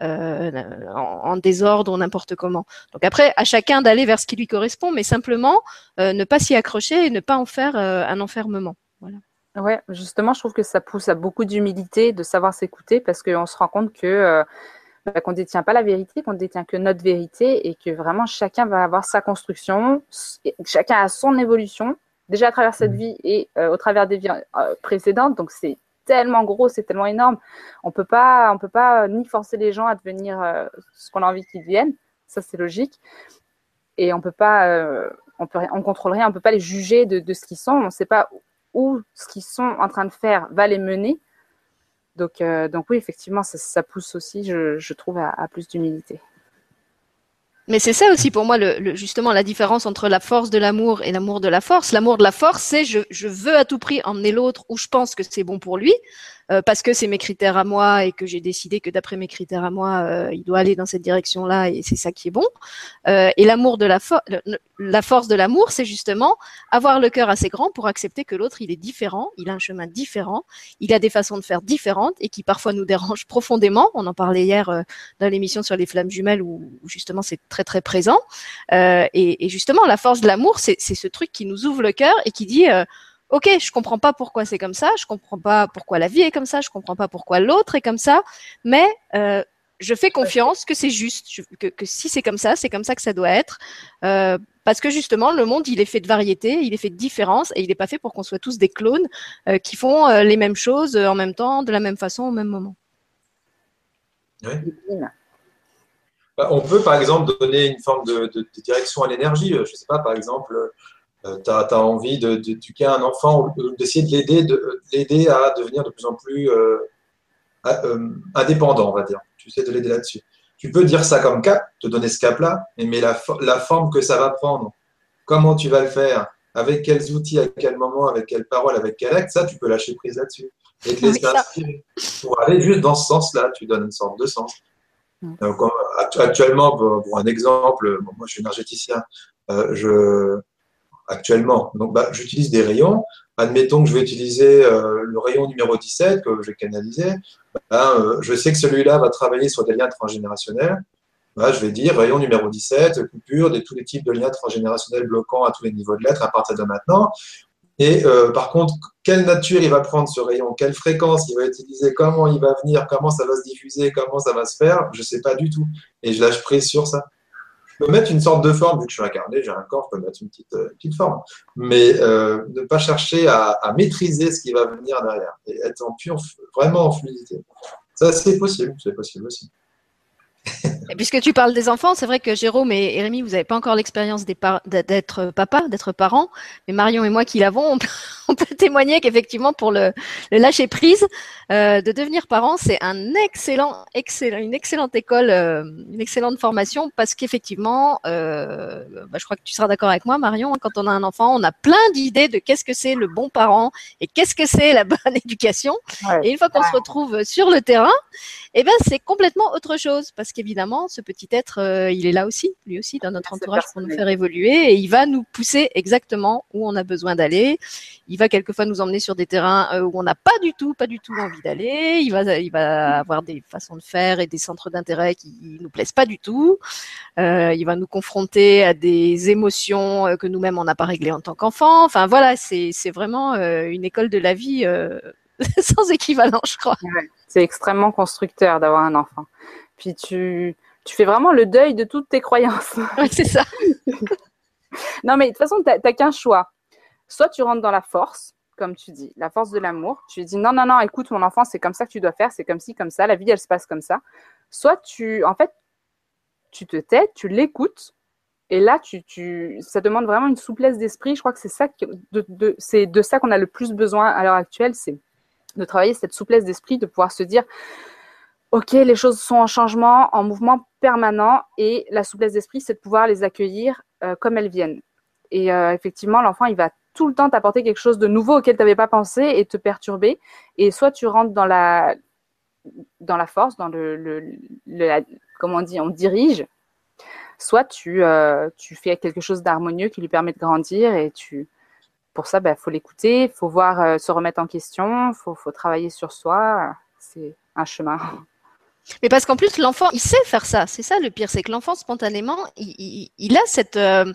Speaker 1: en, désordre ou n'importe comment. Donc après, à chacun d'aller vers ce qui lui correspond, mais simplement ne pas s'y accrocher et ne pas en faire un enfermement. Voilà.
Speaker 4: Ouais, justement, je trouve que ça pousse à beaucoup d'humilité de savoir s'écouter parce qu'on se rend compte que euh, bah, qu'on ne détient pas la vérité, qu'on ne détient que notre vérité et que vraiment chacun va avoir sa construction, chacun a son évolution, déjà à travers cette mmh. vie et euh, au travers des vies euh, précédentes. Donc c'est tellement gros, c'est tellement énorme. On peut pas, on peut pas ni forcer les gens à devenir euh, ce qu'on a envie qu'ils deviennent, ça c'est logique. Et on peut pas, on peut, on contrôle rien, on peut pas les juger de, de ce qu'ils sont. On sait pas où ce qu'ils sont en train de faire va les mener. Donc, euh, donc oui, effectivement, ça, pousse aussi, je, trouve, à, plus d'humilité.
Speaker 1: Mais c'est ça aussi pour moi, justement, la différence entre la force de l'amour et l'amour de la force. L'amour de la force, c'est je, je veux à tout prix emmener l'autre où je pense que c'est bon pour lui. Euh, parce que c'est mes critères à moi et que j'ai décidé que d'après mes critères à moi, euh, il doit aller dans cette direction-là et c'est ça qui est bon. Euh, et l'amour de la, force, la force de l'amour, c'est justement avoir le cœur assez grand pour accepter que l'autre, il est différent, il a un chemin différent, il a des façons de faire différentes et qui parfois nous dérangent profondément. On en parlait hier dans l'émission sur les flammes jumelles où, justement c'est très très présent. Et, et, justement, la force de l'amour, c'est ce truc qui nous ouvre le cœur et qui dit ok, je comprends pas pourquoi c'est comme ça, je comprends pas pourquoi la vie est comme ça, je comprends pas pourquoi l'autre est comme ça, mais euh, je fais confiance que c'est juste, que, que, si c'est comme ça, c'est comme ça que ça doit être. Euh, parce que justement, le monde, il est fait de variété, il est fait de différence, et il n'est pas fait pour qu'on soit tous des clones euh, qui font euh, les mêmes choses en même temps, de la même façon, au même moment.
Speaker 2: Oui. Bah, on peut, par exemple, donner une forme de, de, de direction à l'énergie. Je ne sais pas, par exemple, euh, tu as, envie d'éduquer un enfant ou d'essayer de l'aider de, l'aider à devenir de plus en plus euh, euh, indépendant, on va dire. Tu sais de l'aider là-dessus. Tu peux dire ça comme cap, te donner ce cap-là, mais la, la forme que ça va prendre, comment tu vas le faire, avec quels outils, à quel moment, avec quelles paroles, avec quel acte, ça, tu peux lâcher prise là-dessus. Et te laisser inspirer. Pour aller juste dans ce sens-là, tu donnes une sorte de sens. Donc, actuellement, pour, un exemple, moi je suis énergéticien, euh, je, actuellement. Donc, bah, j'utilise des rayons. Admettons que je vais utiliser euh, le rayon numéro 17 que j'ai canalisé. Bah, euh, je sais que celui-là va travailler sur des liens transgénérationnels. Bah, je vais dire rayon numéro 17, coupure de tous les types de liens transgénérationnels bloquants à tous les niveaux de lettres à partir de maintenant. Et euh, par contre, quelle nature il va prendre ce rayon, quelle fréquence il va utiliser, comment il va venir, comment ça va se diffuser, comment ça va se faire, je ne sais pas du tout. Et je lâche prise sur ça peux mettre une sorte de forme, vu que je suis incarné, j'ai un corps, je peux mettre une petite, euh, petite forme. Mais euh, ne pas chercher à, maîtriser ce qui va venir derrière et être en pure, vraiment en fluidité. Ça, c'est possible, c'est possible aussi.
Speaker 1: Puisque tu parles des enfants, c'est vrai que Jérôme et Rémi, vous n'avez pas encore l'expérience d'être papa, d'être parent, mais Marion et moi qui l'avons, on, peut témoigner qu'effectivement pour le, le, lâcher prise, euh, de devenir parent, c'est un excellent, excellent, une excellente école, euh, une excellente formation, parce qu'effectivement, euh, bah, je crois que tu seras d'accord avec moi, Marion, hein, quand on a un enfant, on a plein d'idées de qu'est-ce que c'est le bon parent et qu'est-ce que c'est la bonne éducation. Ouais. Et une fois qu'on se retrouve sur le terrain, eh ben c'est complètement autre chose, parce qu'évidemment ce petit être, il est là aussi, lui aussi, dans notre entourage pour nous faire évoluer et il va nous pousser exactement où on a besoin d'aller. Il va quelquefois nous emmener sur des terrains euh, où on n'a pas du tout, pas du tout envie d'aller. Il va, il va avoir des façons de faire et des centres d'intérêt qui nous plaisent pas du tout. Euh, il va nous confronter à des émotions euh, que nous-mêmes on n'a pas réglées en tant qu'enfant. Enfin voilà, c'est vraiment une école de la vie sans équivalent, je crois.
Speaker 4: C'est extrêmement constructeur d'avoir un enfant. Puis tu, tu fais vraiment le deuil de toutes tes croyances.
Speaker 1: Oui, c'est ça.
Speaker 4: non, mais de toute façon, tu n'as qu'un choix. Soit tu rentres dans la force, comme tu dis, la force de l'amour. Tu dis non, non, non, écoute, mon enfant, c'est comme ça que tu dois faire, c'est comme ci, comme ça, la vie, elle se passe comme ça. Soit tu, en fait, tu te tais, tu l'écoutes. Et là, tu, tu, ça demande vraiment une souplesse d'esprit. Je crois que c'est ça, que, de, de, c'est de ça qu'on a le plus besoin à l'heure actuelle, c'est de travailler cette souplesse d'esprit, de pouvoir se dire, OK, les choses sont en changement, en mouvement permanent, et la souplesse d'esprit, c'est de pouvoir les accueillir euh, comme elles viennent. Et euh, effectivement, l'enfant, il va tout le temps t'apporter quelque chose de nouveau auquel tu n'avais pas pensé et te perturber. Et soit tu rentres dans la, dans la force, dans le, le, la, comment on dit, on dirige, soit tu, euh, tu fais quelque chose d'harmonieux qui lui permet de grandir et tu, pour ça, il bah, faut l'écouter, il faut voir euh, se remettre en question, il faut, faut travailler sur soi. C'est un chemin.
Speaker 1: Mais parce qu'en plus, l'enfant, il sait faire ça. C'est ça le pire, c'est que l'enfant, spontanément, il, il, il a cette, euh,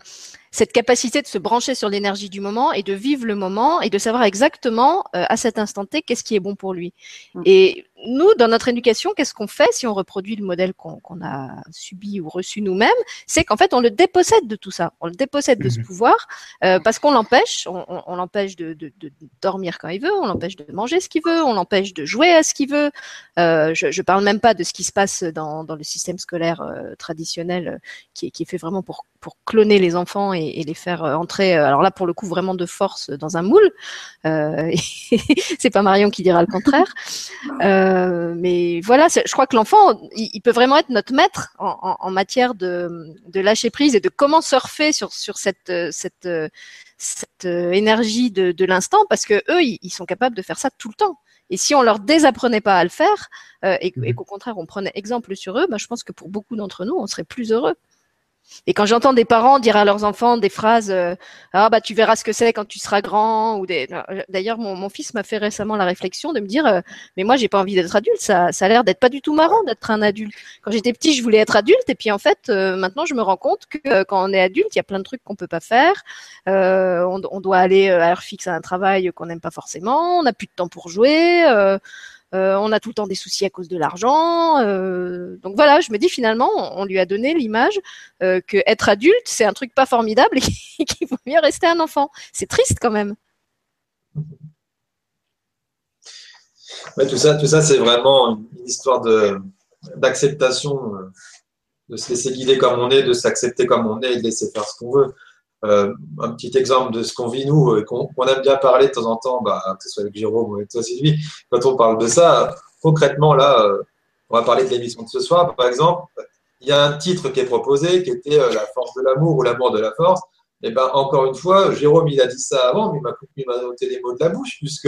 Speaker 1: cette capacité de se brancher sur l'énergie du moment et de vivre le moment et de savoir exactement euh, à cet instant T qu'est-ce qui est bon pour lui. Mmh. Et nous, dans notre éducation, qu'est-ce qu'on fait si on reproduit le modèle qu'on qu a subi ou reçu nous-mêmes? C'est qu'en fait, on le dépossède de tout ça. On le dépossède de ce pouvoir euh, parce qu'on l'empêche. On, on, on l'empêche de, de, de, dormir quand il veut, on l'empêche de manger ce qu'il veut, on l'empêche de jouer à ce qu'il veut. Euh, je ne parle même pas de ce qui se passe dans, dans le système scolaire traditionnel qui, est, qui est fait vraiment pour, pour cloner les enfants et, et, les faire euh, entrer. Alors là, pour le coup, vraiment de force dans un moule. Euh, c'est pas Marion qui dira le contraire. Euh, mais voilà, je crois que l'enfant, il, il, peut vraiment être notre maître en, en, en, matière de, de lâcher prise et de comment surfer sur, sur cette, cette, cette énergie de, de l'instant, parce que eux, ils, ils sont capables de faire ça tout le temps. Et si on leur désapprenait pas à le faire, euh, et, et qu'au contraire on prenait exemple sur eux, bah, je pense que pour beaucoup d'entre nous, on serait plus heureux. Et quand j'entends des parents dire à leurs enfants des phrases euh, ah bah tu verras ce que c'est quand tu seras grand ou des d'ailleurs mon, mon fils m'a fait récemment la réflexion de me dire euh, mais moi j'ai pas envie d'être adulte ça ça a l'air d'être pas du tout marrant d'être un adulte. Quand j'étais petit je voulais être adulte et puis en fait euh, maintenant je me rends compte que euh, quand on est adulte il y a plein de trucs qu'on peut pas faire. Euh, on, on, doit aller à l'heure fixe à un travail qu'on n'aime pas forcément. On n'a plus de temps pour jouer on a tout le temps des soucis à cause de l'argent. donc voilà, je me dis finalement, on, lui a donné l'image que être adulte, c'est un truc pas formidable et qu'il vaut mieux rester un enfant. C'est triste quand même.
Speaker 2: tout ça, tout ça c'est vraiment une histoire d'acceptation, de se laisser guider comme on est, de s'accepter comme on est et de laisser faire ce qu'on veut. Euh, un petit exemple de ce qu'on vit nous, qu'on aime bien parler de temps en temps, bah, que ce soit avec Jérôme ou avec toi Sylvie, quand on parle de ça, concrètement là, euh, on va parler de l'émission de ce soir, par exemple, il y a un titre qui est proposé qui était euh, La force de l'amour ou l'amour de la force. Et ben encore une fois, Jérôme il a dit ça avant, mais il m'a noté les mots de la bouche puisque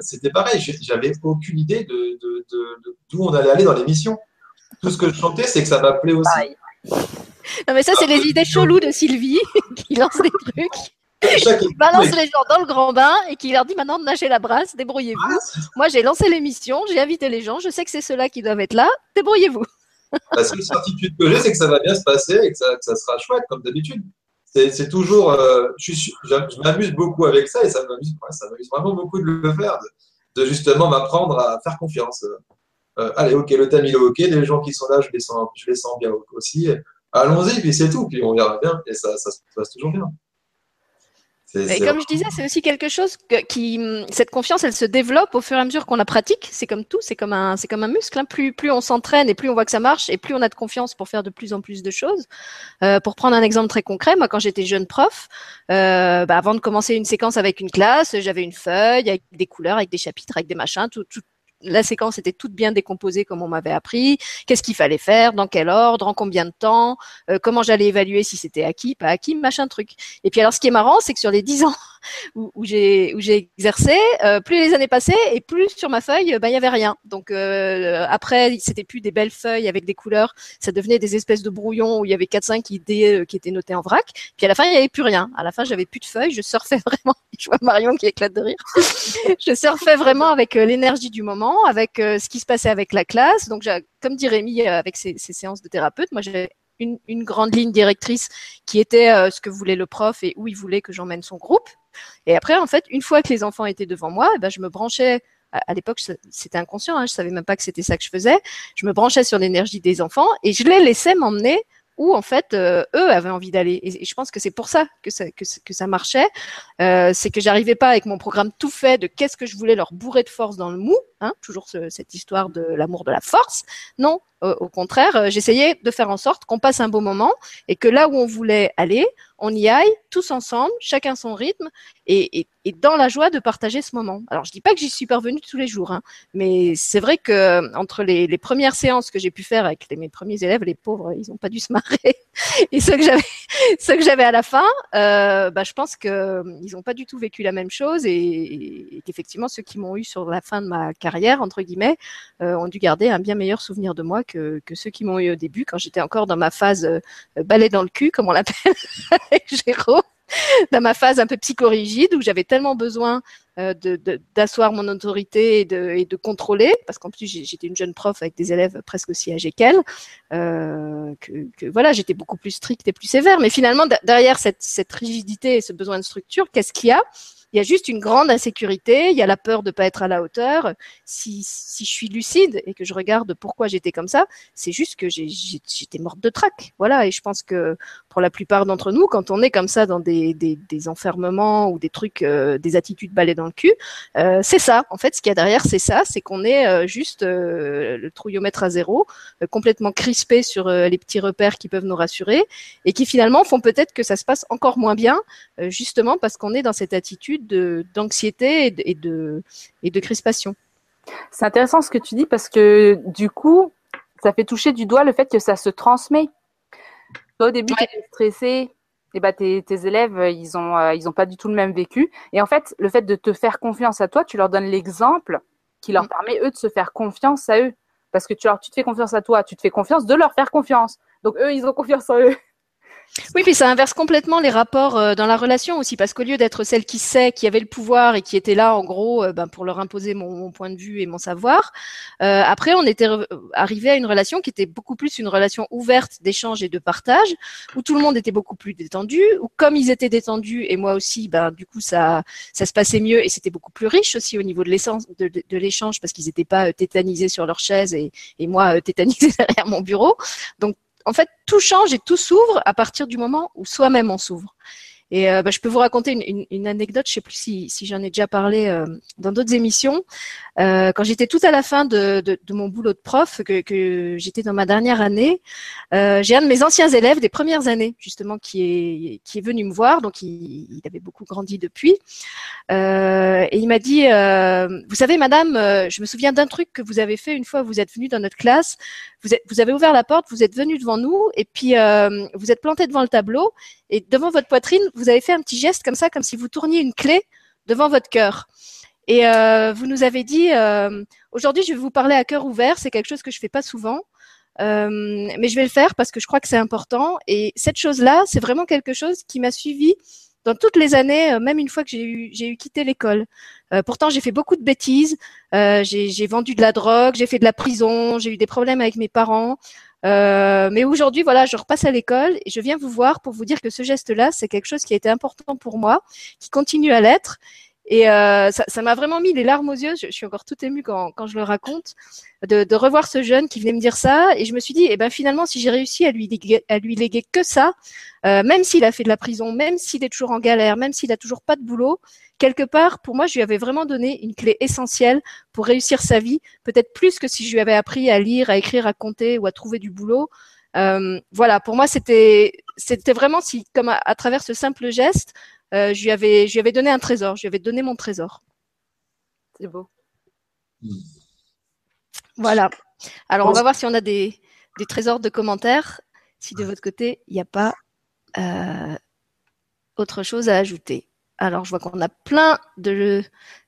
Speaker 2: c'était pareil. J'avais aucune idée de, d'où on allait aller dans l'émission. Tout ce que je chantais, c'est que ça m'appelait aussi.
Speaker 1: Non, mais ça, c'est les idées cheloues de Sylvie qui lance des trucs. qui balance les gens dans le grand bain et qui leur dit maintenant de nager la brasse, débrouillez-vous. Moi, j'ai lancé l'émission, j'ai invité les gens, je sais que c'est ceux-là qui doivent être là, débrouillez-vous.
Speaker 2: La seule certitude que j'ai, c'est que ça va bien se passer et que ça, sera chouette, comme d'habitude. C'est toujours. Euh, je, je m'amuse beaucoup avec ça et ça m'amuse vraiment beaucoup de le faire, de, justement m'apprendre à faire confiance. Euh, allez, ok, le thème il est ok, les gens qui sont là, je les sens, je les sens bien aussi allons-y, puis c'est tout, puis on verra bien, et ça, ça se passe toujours bien.
Speaker 1: Et comme je disais, c'est aussi quelque chose qui, cette confiance, elle se développe au fur et à mesure qu'on la pratique. C'est comme tout, c'est comme un, c'est comme un muscle. Hein. Plus, plus on s'entraîne et plus on voit que ça marche, et plus on a de confiance pour faire de plus en plus de choses. Euh, pour prendre un exemple très concret, moi, quand j'étais jeune prof, euh, bah, avant de commencer une séquence avec une classe, j'avais une feuille avec des couleurs, avec des chapitres, avec des machins, tout, tout, la séquence était toute bien décomposée comme on m'avait appris, qu'est-ce qu'il fallait faire, dans quel ordre, en combien de temps, euh, comment j'allais évaluer si c'était acquis, pas acquis, machin truc. Et puis alors ce qui est marrant, c'est que sur les dix ans où, où j'ai exercé, euh, plus les années passaient et plus sur ma feuille, bah il y avait rien. Donc euh, après, c'était plus des belles feuilles avec des couleurs, ça devenait des espèces de brouillons où il y avait quatre cinq idées qui étaient notées en vrac. Puis à la fin, il y avait plus rien. À la fin, j'avais plus de feuilles, je surfais vraiment. Je vois Marion qui éclate de rire. je surfais vraiment avec l'énergie du moment avec euh, ce qui se passait avec la classe. Donc, comme dit Rémi, euh, avec ses, séances de thérapeute, moi j'avais une, grande ligne directrice qui était euh, ce que voulait le prof et où il voulait que j'emmène son groupe. Et après, en fait, une fois que les enfants étaient devant moi, eh ben, je me branchais. À, l'époque, c'était inconscient, hein, je savais même pas que c'était ça que je faisais. Je me branchais sur l'énergie des enfants et je les laissais m'emmener où en fait eux avaient envie d'aller. Et, je pense que c'est pour ça que ça, que, ça marchait. c'est que j'arrivais pas avec mon programme tout fait de qu'est-ce que je voulais leur bourrer de force dans le mou. Hein, toujours cette histoire de l'amour de la force. Non, au contraire, euh, j'essayais de faire en sorte qu'on passe un beau moment et que là où on voulait aller, on y aille tous ensemble, chacun son rythme et, dans la joie de partager ce moment. Alors je dis pas que j'y suis parvenue tous les jours, hein, mais c'est vrai que euh, entre les, premières séances que j'ai pu faire avec mes premiers élèves, les pauvres, ils n'ont pas dû se marrer, et ceux que j'avais, ceux que j'avais à la fin, euh, bah, je pense que ils n'ont pas du tout vécu la même chose et, qu'effectivement ceux qui m'ont eu sur la fin de ma carrière entre guillemets ont dû garder un bien meilleur souvenir de moi que, ceux qui m'ont eu au début, quand j'étais encore dans ma phase euh, balai dans le cul, comme on l'appelle avec Jérôme, dans ma phase un peu psychorigide, où j'avais tellement besoin euh, d'asseoir mon autorité et de, contrôler, parce qu'en plus j'étais une jeune prof avec des élèves presque aussi âgés qu'elle, euh, que, voilà, j'étais beaucoup plus stricte et plus sévère. Mais finalement, derrière cette, cette rigidité et ce besoin de structure, qu'est-ce qu'il y a? Il y a juste une grande insécurité, il y a la peur de ne pas être à la hauteur. Si, si je suis lucide et que je regarde pourquoi j'étais comme ça, c'est juste que j'étais morte de trac. Voilà, et je pense que pour la plupart d'entre nous, quand on est comme ça dans des, enfermements ou des trucs, euh, des attitudes balais dans le cul, euh, c'est ça. En fait, ce qu'il y a derrière, c'est ça, c'est qu'on est, euh, juste le trouillomètre à zéro, complètement crispé sur les petits repères qui peuvent nous rassurer et qui finalement font peut-être que ça se passe encore moins bien, justement parce qu'on est dans cette attitude d'anxiété et de crispation.
Speaker 4: C'est intéressant ce que tu dis parce que du coup, ça fait toucher du doigt le fait que ça se transmet. Au début, tu es stressé, et bah, tes, élèves, ils n'ont euh, ils ont pas du tout le même vécu. Et en fait, le fait de te faire confiance à toi, tu leur donnes l'exemple qui leur mm. permet, eux, de se faire confiance à eux. Parce que tu, leur, tu te fais confiance à toi, tu te fais confiance de leur faire confiance. Donc, eux, ils ont confiance en eux.
Speaker 1: Oui, puis ça inverse complètement les rapports euh, dans la relation aussi, parce qu'au lieu d'être celle qui sait, qui avait le pouvoir et qui était là en gros euh, ben, pour leur imposer mon, point de vue et mon savoir, euh, après on était arrivé à une relation qui était beaucoup plus une relation ouverte d'échange et de partage, où tout le monde était beaucoup plus détendu, où comme ils étaient détendus et moi aussi, ben du coup ça ça se passait mieux et c'était beaucoup plus riche aussi au niveau de l'essence de, l'échange parce qu'ils n'étaient pas tétanisés sur leur chaise et, et moi tétanisée derrière mon bureau. Donc en fait, tout change et tout s'ouvre à partir du moment où soi-même on s'ouvre. Et euh, bah, je peux vous raconter une, anecdote, je ne sais plus si, j'en ai déjà parlé euh, dans d'autres émissions. Euh, quand j'étais tout à la fin de, mon boulot de prof, que, j'étais dans ma dernière année, j'ai un de mes anciens élèves des premières années, justement, qui est, qui est venu me voir. Donc, il, avait beaucoup grandi depuis. et il m'a dit, vous savez, madame, je me souviens d'un truc que vous avez fait une fois, vous êtes venu dans notre classe, vous, vous avez ouvert la porte, vous êtes venu devant nous, et puis vous êtes planté devant le tableau, et devant votre poitrine, vous avez fait un petit geste comme ça, comme si vous tourniez une clé devant votre cœur. Et euh, vous nous avez dit, euh, aujourd'hui, je vais vous parler à cœur ouvert. C'est quelque chose que je fais pas souvent, euh, mais je vais le faire parce que je crois que c'est important. Et cette chose-là, c'est vraiment quelque chose qui m'a suivi dans toutes les années, euh, même une fois que j'ai eu, j'ai eu quitté l'école. Euh, pourtant, j'ai fait beaucoup de bêtises. Euh, j'ai, j'ai vendu de la drogue, j'ai fait de la prison, j'ai eu des problèmes avec mes parents. Euh, mais aujourd'hui, voilà, je repasse à l'école et je viens vous voir pour vous dire que ce geste-là, c'est quelque chose qui a été important pour moi, qui continue à l'être. Et euh, ça m'a vraiment mis les larmes aux yeux. Je, suis encore tout émue quand, quand je le raconte, de, de, revoir ce jeune qui venait me dire ça. Et je me suis dit, eh ben finalement, si j'ai réussi à lui léguer, à lui léguer que ça, euh, même s'il a fait de la prison, même s'il est toujours en galère, même s'il a toujours pas de boulot, quelque part, pour moi, je lui avais vraiment donné une clé essentielle pour réussir sa vie, peut-être plus que si je lui avais appris à lire, à écrire, à compter ou à trouver du boulot. Euh, voilà, pour moi, c'était c'était vraiment si, comme à, travers ce simple geste, euh, je lui avais je lui avais donné un trésor, je lui avais donné mon trésor.
Speaker 4: C'est beau.
Speaker 1: Voilà. Alors, on va voir si on a des, des trésors de commentaires. Si de votre côté, il n'y a pas euh, autre chose à ajouter. Alors, je vois qu'on a plein de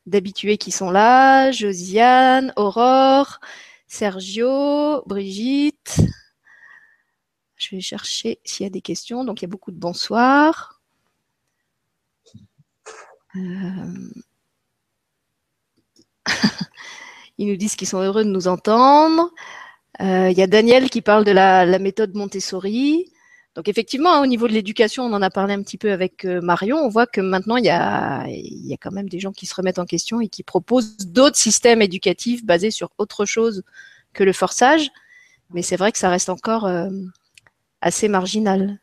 Speaker 1: d'habitués qui sont là. Josiane, Aurore, Sergio, Brigitte. Je vais chercher s'il y a des questions. Donc, il y a beaucoup de bonsoir. Euh, ils nous disent qu'ils sont heureux de nous entendre. Euh, il y a Daniel qui parle de la, méthode Montessori. Donc effectivement, hein, au niveau de l'éducation, on en a parlé un petit peu avec euh, Marion. On voit que maintenant, il y a, quand même des gens qui se remettent en question et qui proposent d'autres systèmes éducatifs basés sur autre chose que le forçage. Mais c'est vrai que ça reste encore assez marginal.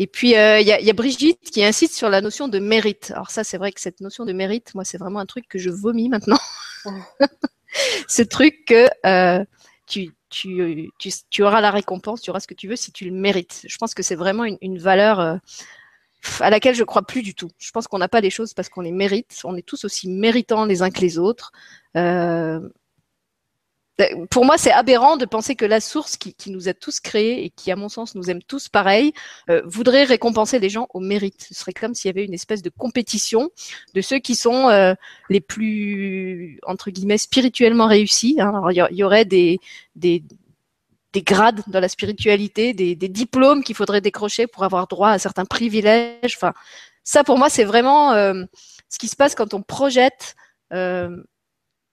Speaker 1: Et puis, euh, il y, a, Brigitte qui insiste sur la notion de mérite. Alors ça, c'est vrai que cette notion de mérite, moi, c'est vraiment un truc que je vomis maintenant. Ce truc que tu, tu, tu, auras la récompense, tu auras ce que tu veux si tu le mérites. Je pense que c'est vraiment une, valeur euh, à laquelle je crois plus du tout. Je pense qu'on n'a pas les choses parce qu'on les mérite. On est tous aussi méritants les uns que les autres. Euh, pour moi, c'est aberrant de penser que la source qui, nous a tous créés et qui, à mon sens, nous aime tous pareil, euh, voudrait récompenser les gens au mérite. Ce serait comme s'il y avait une espèce de compétition de ceux qui sont euh, les plus, entre guillemets, spirituellement réussis. Hein. Alors, il y, aurait des, des, des grades dans la spiritualité, des, des diplômes qu'il faudrait décrocher pour avoir droit à certains privilèges. Enfin, ça, pour moi, c'est vraiment euh, ce qui se passe quand on projette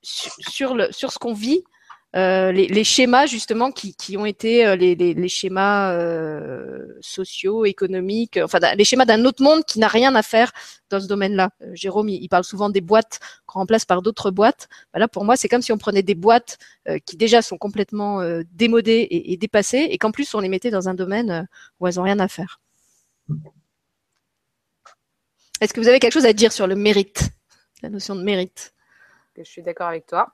Speaker 1: sur, le, sur ce qu'on vit euh, les, schémas justement qui, ont été euh, les, schémas euh, sociaux, économiques, enfin les schémas d'un autre monde qui n'a rien à faire dans ce domaine-là. Jérôme, il, parle souvent des boîtes qu'on remplace par d'autres boîtes. Bah là, pour moi, c'est comme si on prenait des boîtes qui déjà sont complètement démodées et, dépassées, et qu'en plus on les mettait dans un domaine où elles n'ont rien à faire. Est-ce que vous avez quelque chose à dire sur le mérite, la notion de mérite?
Speaker 4: Je suis d'accord avec toi.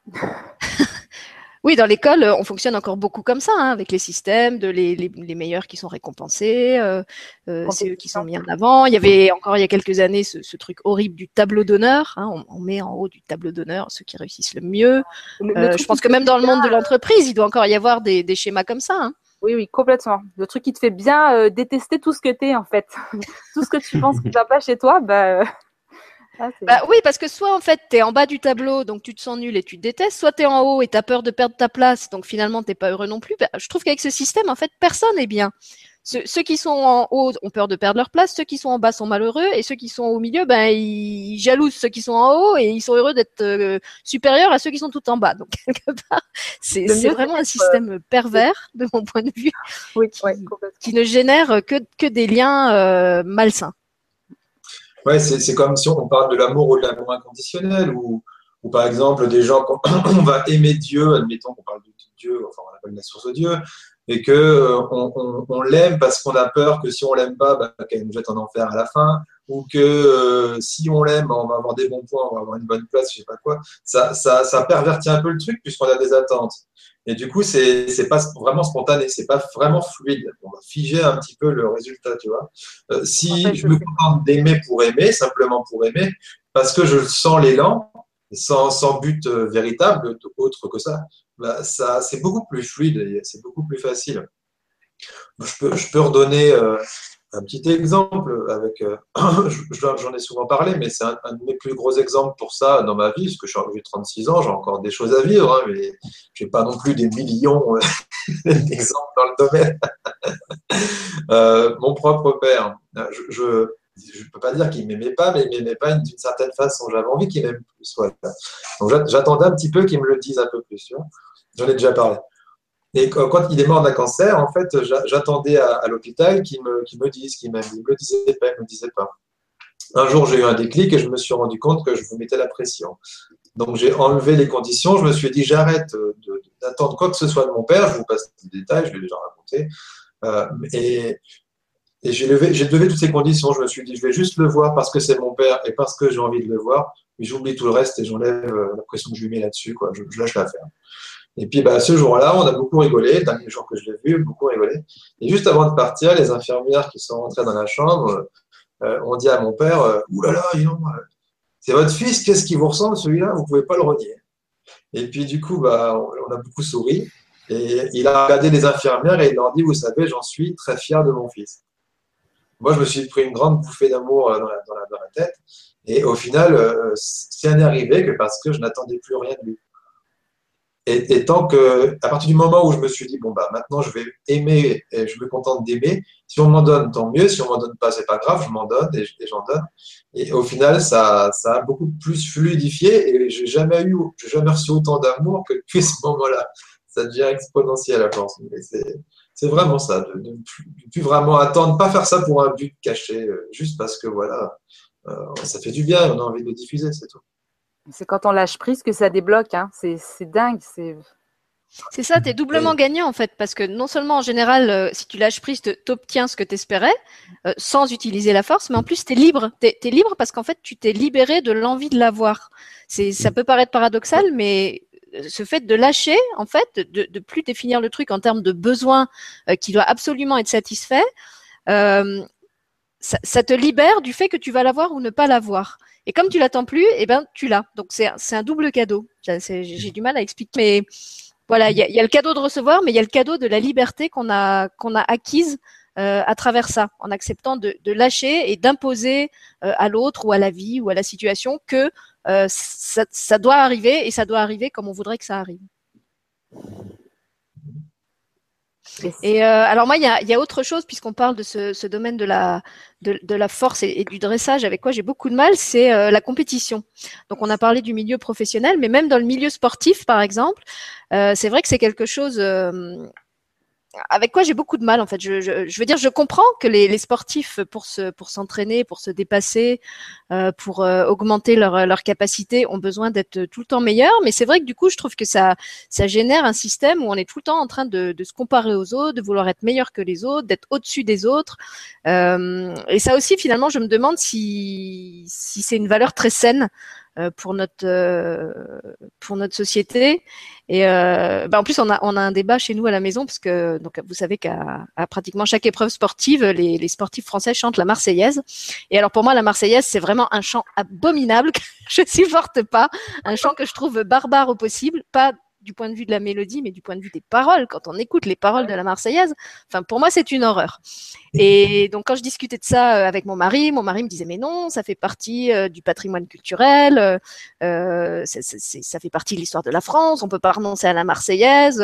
Speaker 1: Oui, dans l'école, on fonctionne encore beaucoup comme ça, hein, avec les systèmes, de les, les, meilleurs qui sont récompensés, euh, euh, c'est eux qui sont mis en avant. Il y avait encore il y a quelques années ce, ce truc horrible du tableau d'honneur. Hein, on, met en haut du tableau d'honneur ceux qui réussissent le mieux. Euh, je pense que même dans le monde de l'entreprise, il doit encore y avoir des, des schémas comme ça. Hein.
Speaker 4: Oui, oui, complètement. Le truc qui te fait bien détester tout ce que tu es, en fait. tout ce que tu penses qui ne va pas chez toi, bah,
Speaker 1: ah, bah, oui, parce que soit en fait tu es en bas du tableau, donc tu te sens nul et tu te détestes, soit tu es en haut et tu as peur de perdre ta place, donc finalement t'es pas heureux non plus. Bah, je trouve qu'avec ce système, en fait, personne n'est bien. ceux, qui sont en haut ont peur de perdre leur place, ceux qui sont en bas sont malheureux, et ceux qui sont au milieu, ben ils jalousent ceux qui sont en haut et ils sont heureux d'être euh, supérieurs à ceux qui sont tout en bas. Donc quelque part, c'est vraiment un système pervers de mon point de vue, qui, ne génère que, que des liens euh, malsains.
Speaker 2: Ouais, c'est comme si on parle de l'amour ou de l'amour inconditionnel, ou, ou par exemple des gens on va aimer Dieu, admettons qu'on parle de Dieu, enfin on appelle la source de Dieu, et que euh, on, on, l'aime parce qu'on a peur que si on l'aime pas, bah, qu'elle nous jette en enfer à la fin, ou que euh, si on l'aime, on va avoir des bons points, on va avoir une bonne place, je sais pas quoi. Ça, ça, ça pervertit un peu le truc puisqu'on a des attentes. Et du coup, c'est c'est pas vraiment spontané, c'est pas vraiment fluide. On va figer un petit peu le résultat, tu vois. Euh, si je me contente d'aimer pour aimer, simplement pour aimer, parce que je sens l'élan, sans, sans but véritable autre que ça, bah, ça, c'est beaucoup plus fluide c'est beaucoup plus facile. Je peux, je peux redonner euh, un petit exemple avec, euh, j'en ai souvent parlé, mais c'est un, de mes plus gros exemples pour ça dans ma vie, parce que j'ai 36 ans, j'ai encore des choses à vivre, hein, mais je n'ai pas non plus des millions euh, d'exemples dans le domaine. mon propre père, je ne peux pas dire qu'il m'aimait pas, mais il m'aimait pas d'une certaine façon. J'avais envie qu'il m'aime plus. Donc j'attendais un petit peu qu'il me le dise un peu plus. J'en ai déjà parlé. Et quand il est mort d'un cancer, en fait, j'attendais à, l'hôpital qu'il me, qu me dise qu'il m'aime. Il ne me le disait pas, me pas. Un jour, j'ai eu un déclic et je me suis rendu compte que je vous mettais la pression. Donc, j'ai enlevé les conditions. Je me suis dit, j'arrête d'attendre quoi que ce soit de mon père. Je vous passe des détails, je l'ai déjà raconté. Euh, et, et j'ai levé, levé toutes ces conditions. Je me suis dit, je vais juste le voir parce que c'est mon père et parce que j'ai envie de le voir. Mais j'oublie tout le reste et j'enlève euh, la pression que je lui mets là-dessus. Je, je lâche l'affaire. Et puis, bah, ce jour-là, on a beaucoup rigolé. Le dernier jour que je l'ai vu, beaucoup rigolé. Et juste avant de partir, les infirmières qui sont rentrées dans la chambre euh, ont dit à mon père, euh, Ouh là là, c'est votre fils, qu'est-ce qui vous ressemble celui-là? Vous pouvez pas le renier. Et puis, du coup, bah, on a beaucoup souri. Et il a regardé les infirmières et il leur dit, vous savez, j'en suis très fier de mon fils moi, je me suis pris une grande bouffée d'amour euh, dans la, dans, dans la, tête. Et au final, euh, c'est arrivé que parce que je n'attendais plus rien de lui. Et, et, tant que, à partir du moment où je me suis dit, bon, bah, maintenant, je vais aimer et je me contente d'aimer. Si on m'en donne, tant mieux. Si on m'en donne pas, c'est pas grave, je m'en donne et, j'en donne. Et au final, ça, ça a beaucoup plus fluidifié et j'ai jamais eu, j'ai jamais reçu autant d'amour que depuis ce moment-là. Ça devient exponentiel à force. C'est vraiment ça, de ne plus, vraiment attendre, pas faire ça pour un but caché, euh, juste parce que voilà, euh, ça fait du bien, on a envie de diffuser, c'est tout.
Speaker 4: C'est quand on lâche prise que ça débloque, hein. c'est dingue. C'est
Speaker 1: c'est ça, tu es doublement gagnant en fait, parce que non seulement en général, euh, si tu lâches prise, tu obtiens ce que tu espérais, sans utiliser la force, mais en plus tu es libre. Tu es, libre parce qu'en fait, tu t'es libéré de l'envie de l'avoir. Ça peut paraître paradoxal, mais ce fait de lâcher, en fait, de, de plus définir le truc en termes de besoin euh, qui doit absolument être satisfait, euh, ça, ça, te libère du fait que tu vas l'avoir ou ne pas l'avoir. Et comme tu l'attends plus, eh ben tu l'as. Donc c'est un double cadeau. J'ai du mal à expliquer, mais voilà, il y a, le cadeau de recevoir, mais il y a le cadeau de la liberté qu'on a qu'on a acquise euh, à travers ça, en acceptant de, lâcher et d'imposer euh, à l'autre ou à la vie ou à la situation que euh, ça, doit arriver et ça doit arriver comme on voudrait que ça arrive. Et euh, alors moi, il y a, y a, autre chose puisqu'on parle de ce, ce, domaine de la de, de la force et, du dressage, avec quoi j'ai beaucoup de mal, c'est euh, la compétition. Donc on a parlé du milieu professionnel, mais même dans le milieu sportif, par exemple, euh, c'est vrai que c'est quelque chose avec quoi j'ai beaucoup de mal en fait. Je, je, je, veux dire, je comprends que les, les sportifs pour se pour s'entraîner, pour se dépasser, euh, pour euh, augmenter leur leur capacité, ont besoin d'être tout le temps meilleurs. Mais c'est vrai que du coup, je trouve que ça ça génère un système où on est tout le temps en train de, de se comparer aux autres, de vouloir être meilleur que les autres, d'être au-dessus des autres. Euh, et ça aussi, finalement, je me demande si si c'est une valeur très saine euh, pour notre euh, pour notre société. Et euh, bah en plus, on a on a un débat chez nous à la maison parce que donc vous savez qu'à pratiquement chaque épreuve sportive, les, les sportifs français chantent la Marseillaise. Et alors pour moi, la Marseillaise, c'est vraiment un chant abominable que je supporte pas, un chant que je trouve barbare au possible, pas du point de vue de la mélodie, mais du point de vue des paroles. Quand on écoute les paroles de la Marseillaise, enfin, pour moi, c'est une horreur. Et donc, quand je discutais de ça euh, avec mon mari, mon mari me disait, mais non, ça fait partie euh, du patrimoine culturel, euh, ça fait partie de l'histoire de la France, on peut pas renoncer à la Marseillaise.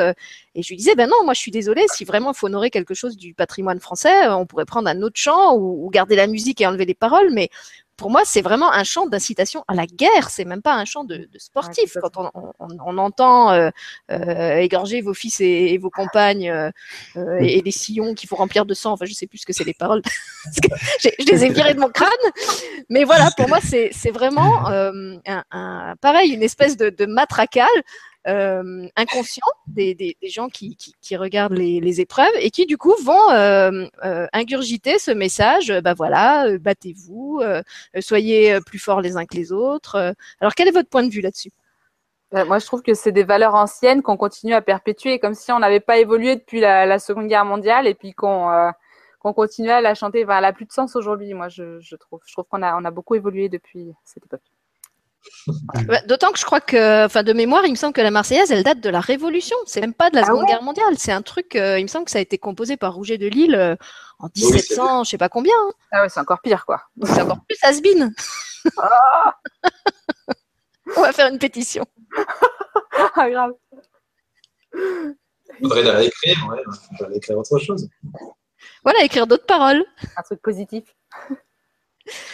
Speaker 1: Et je lui disais, ben non, moi, je suis désolée, si vraiment il faut honorer quelque chose du patrimoine français, on pourrait prendre un autre chant ou, ou garder la musique et enlever les paroles, mais pour moi, c'est vraiment un chant d'incitation à la guerre. C'est même pas un chant de, de sportif. Quand on, on, on entend euh, euh, égorger vos fils et, et vos compagnes euh, euh et, et, les sillons qu'il faut remplir de sang. Enfin, je sais plus ce que c'est les paroles. je les ai virés de mon crâne. Mais voilà, pour moi, c'est vraiment euh, un, un, pareil, une espèce de, de matraqual euh, inconscient des, gens qui, regardent les, épreuves et qui du coup vont euh, euh, ingurgiter ce message. Bah voilà, euh, battez-vous, euh, soyez plus forts les uns que les autres. Alors quel est votre point de vue là-dessus?
Speaker 4: Moi, je trouve que c'est des valeurs anciennes qu'on continue à perpétuer, comme si on n'avait pas évolué depuis la, Seconde Guerre mondiale et puis qu'on continuait à la chanter. Enfin, elle a plus de sens aujourd'hui. Moi, je, trouve. Je trouve qu'on a on a beaucoup évolué depuis cette époque.
Speaker 1: D'autant que je crois que, enfin, de mémoire, il me semble que la Marseillaise, elle date de la Révolution. C'est même pas de la Seconde ah ouais Guerre mondiale. C'est un truc, euh, il me semble que ça a été composé par Rouget de Lille euh, en 1700, oui, je sais pas combien. Hein.
Speaker 4: Ah ouais, c'est encore pire, quoi.
Speaker 1: C'est encore plus Asbin. Ah On va faire une pétition.
Speaker 4: ah, grave.
Speaker 2: Faudrait la réécrire, ouais. Faudrait écrire autre chose.
Speaker 1: Voilà, écrire d'autres paroles.
Speaker 4: Un truc positif.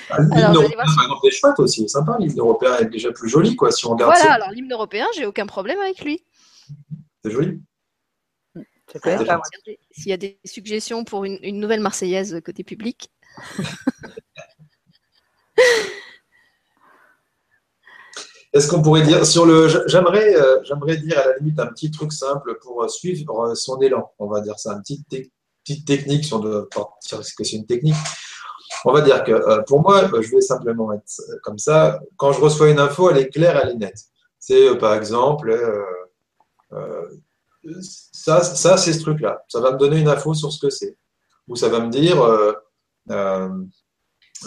Speaker 2: Ah, l'hymne européen, par exemple, est chouette aussi, sympa. L'hymne européen est déjà plus joli, quoi, si on regarde
Speaker 1: Voilà,
Speaker 2: ça.
Speaker 1: alors l'hymne européen, j'ai aucun problème avec lui.
Speaker 2: C'est joli.
Speaker 1: S'il y a des suggestions pour une, une, nouvelle Marseillaise côté public.
Speaker 2: Est-ce qu'on pourrait dire sur le. J'aimerais, euh, j'aimerais dire à la limite un petit truc simple pour suivre son élan. On va dire ça, une petite, te petite technique, si on doit dire que c'est une technique. On va dire que euh, pour moi, je vais simplement être euh, comme ça. Quand je reçois une info, elle est claire, elle est nette. C'est euh, par exemple, euh, ça, ça c'est ce truc-là. Ça va me donner une info sur ce que c'est. Ou ça va me dire, euh,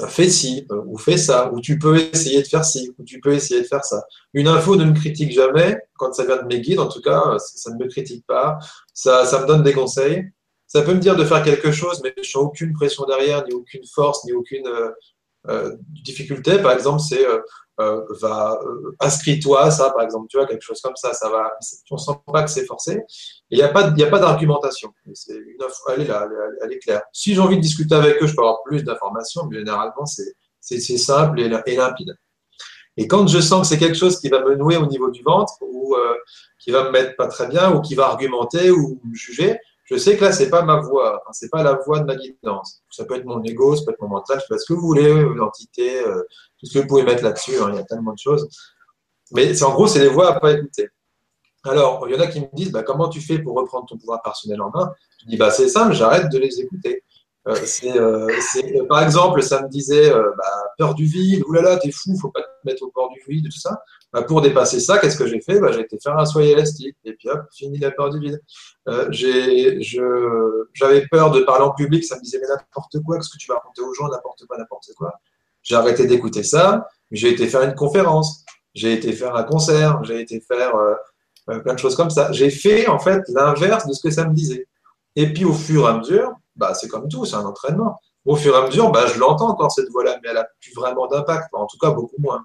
Speaker 2: fais ci, ou fais ça, ou tu peux essayer de faire ci, ou tu peux essayer de faire ça. Une info ne me critique jamais, quand ça vient de mes guides, en tout cas, ça ne me critique pas. Ça me donne des conseils. Ça peut me dire de faire quelque chose, mais je n'ai aucune pression derrière, ni aucune force, ni aucune euh, euh, difficulté. Par exemple, c'est euh, va inscris-toi, ça, par exemple, tu vois, quelque chose comme ça. Ça va. On sent pas que c'est forcé. Il n'y a pas, d'argumentation. C'est une elle est là, elle, est claire. Si j'ai envie de discuter avec eux, je peux avoir plus d'informations, mais généralement c'est simple et, et, limpide. Et quand je sens que c'est quelque chose qui va me nouer au niveau du ventre ou qui va me mettre pas très bien ou qui va argumenter ou me juger, je sais que là, c'est pas ma voix, enfin, c'est pas la voix de ma guidance. Ça peut être mon ego, ça peut être mon mental, je sais pas ce que vous voulez, l'entité, euh, tout ce que vous pouvez mettre là-dessus, hein, il y a tellement de choses. Mais c'est en gros, c'est les voix à pas écouter. Alors, il y en a qui me disent, bah, comment tu fais pour reprendre ton pouvoir personnel en main? Je dis, bah, c'est simple, j'arrête de les écouter. Euh, euh, par exemple, ça me disait, euh, bah, peur du vide, oulala, t'es fou, faut pas te mettre au bord du vide, tout ça. Bah, pour dépasser ça, qu'est-ce que j'ai fait? Bah, J'ai été faire un soyer élastique, et puis hop, fini la peur du vide. J'avais peur de parler en public, ça me disait, mais n'importe quoi, qu'est-ce que tu vas raconter aux gens, n'importe quoi, n'importe quoi. J'ai arrêté d'écouter ça, j'ai été faire une conférence, j'ai été faire un concert, j'ai été faire plein de choses comme ça. J'ai fait, en fait, l'inverse de ce que ça me disait. Et puis, au fur et à mesure, bah, c'est comme tout, c'est un entraînement. Au fur et à mesure, bah, je l'entends encore cette voix-là, mais elle n'a plus vraiment d'impact, en tout cas beaucoup moins.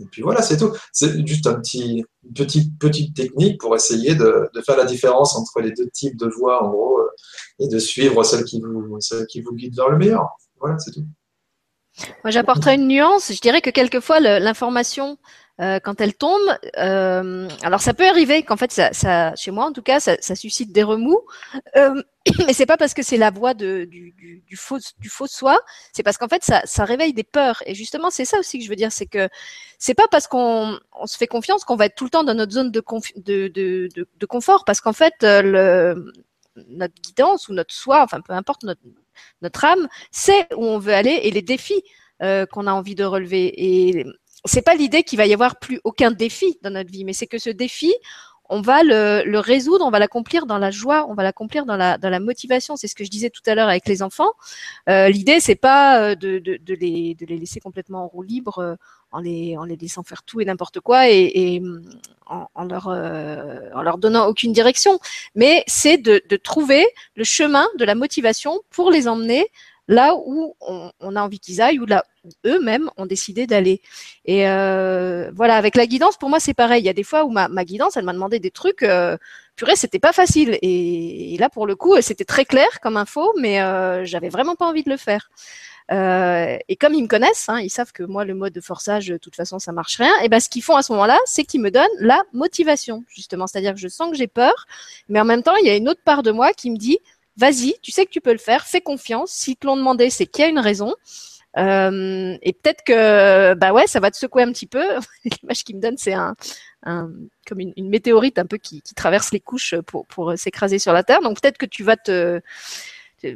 Speaker 2: Et puis voilà, c'est tout. C'est juste un petit, une petite, petite technique pour essayer de, faire la différence entre les deux types de voix, en gros, euh, et de suivre celle qui vous, celle qui vous guide vers le meilleur. Voilà, c'est tout.
Speaker 1: Moi, j'apporterais une nuance. Je dirais que quelquefois, l'information euh, quand elle tombe, euh, alors ça peut arriver qu'en fait, ça, ça, chez moi en tout cas, ça, ça suscite des remous, euh, mais c'est pas parce que c'est la voix de, du, du, faux du faux soi, c'est parce qu'en fait ça, ça réveille des peurs. Et justement, c'est ça aussi que je veux dire, c'est que c'est pas parce qu'on on se fait confiance qu'on va être tout le temps dans notre zone de, de, de, de, confort, parce qu'en fait, euh, le, notre guidance ou notre soi, enfin peu importe notre, notre âme, c'est où on veut aller et les défis euh, qu'on a envie de relever. Et c'est pas l'idée qu'il va y avoir plus aucun défi dans notre vie, mais c'est que ce défi, on va le, résoudre, on va l'accomplir dans la joie, on va l'accomplir dans la, dans la motivation. C'est ce que je disais tout à l'heure avec les enfants. Euh, L'idée, c'est pas euh, de, de, de, les, de les laisser complètement en roue libre euh, en, les, en les laissant faire tout et n'importe quoi et, et en, en, leur, euh, en leur donnant aucune direction. Mais c'est de, de trouver le chemin de la motivation pour les emmener là où on, on a envie qu'ils aillent ou là eux-mêmes ont décidé d'aller. Et euh, voilà, avec la guidance, pour moi, c'est pareil. Il y a des fois où ma, guidance, elle m'a demandé des trucs, euh, purée, c'était pas facile. Et, là, pour le coup, c'était très clair comme info, mais euh, j'avais vraiment pas envie de le faire. Euh, et comme ils me connaissent, hein, ils savent que moi, le mode de forçage, de toute façon, ça marche rien. Et ben, ce qu'ils font à ce moment-là, c'est qu'ils me donnent la motivation, justement. C'est-à-dire que je sens que j'ai peur, mais en même temps, il y a une autre part de moi qui me dit, vas-y, tu sais que tu peux le faire, fais confiance. Si te l'ont demandé, c'est qu'il y a une raison. Euh, et peut-être que bah ouais, ça va te secouer un petit peu. L'image qui me donne, c'est un, comme une, météorite un peu qui, traverse les couches pour, s'écraser sur la Terre. Donc peut-être que tu vas te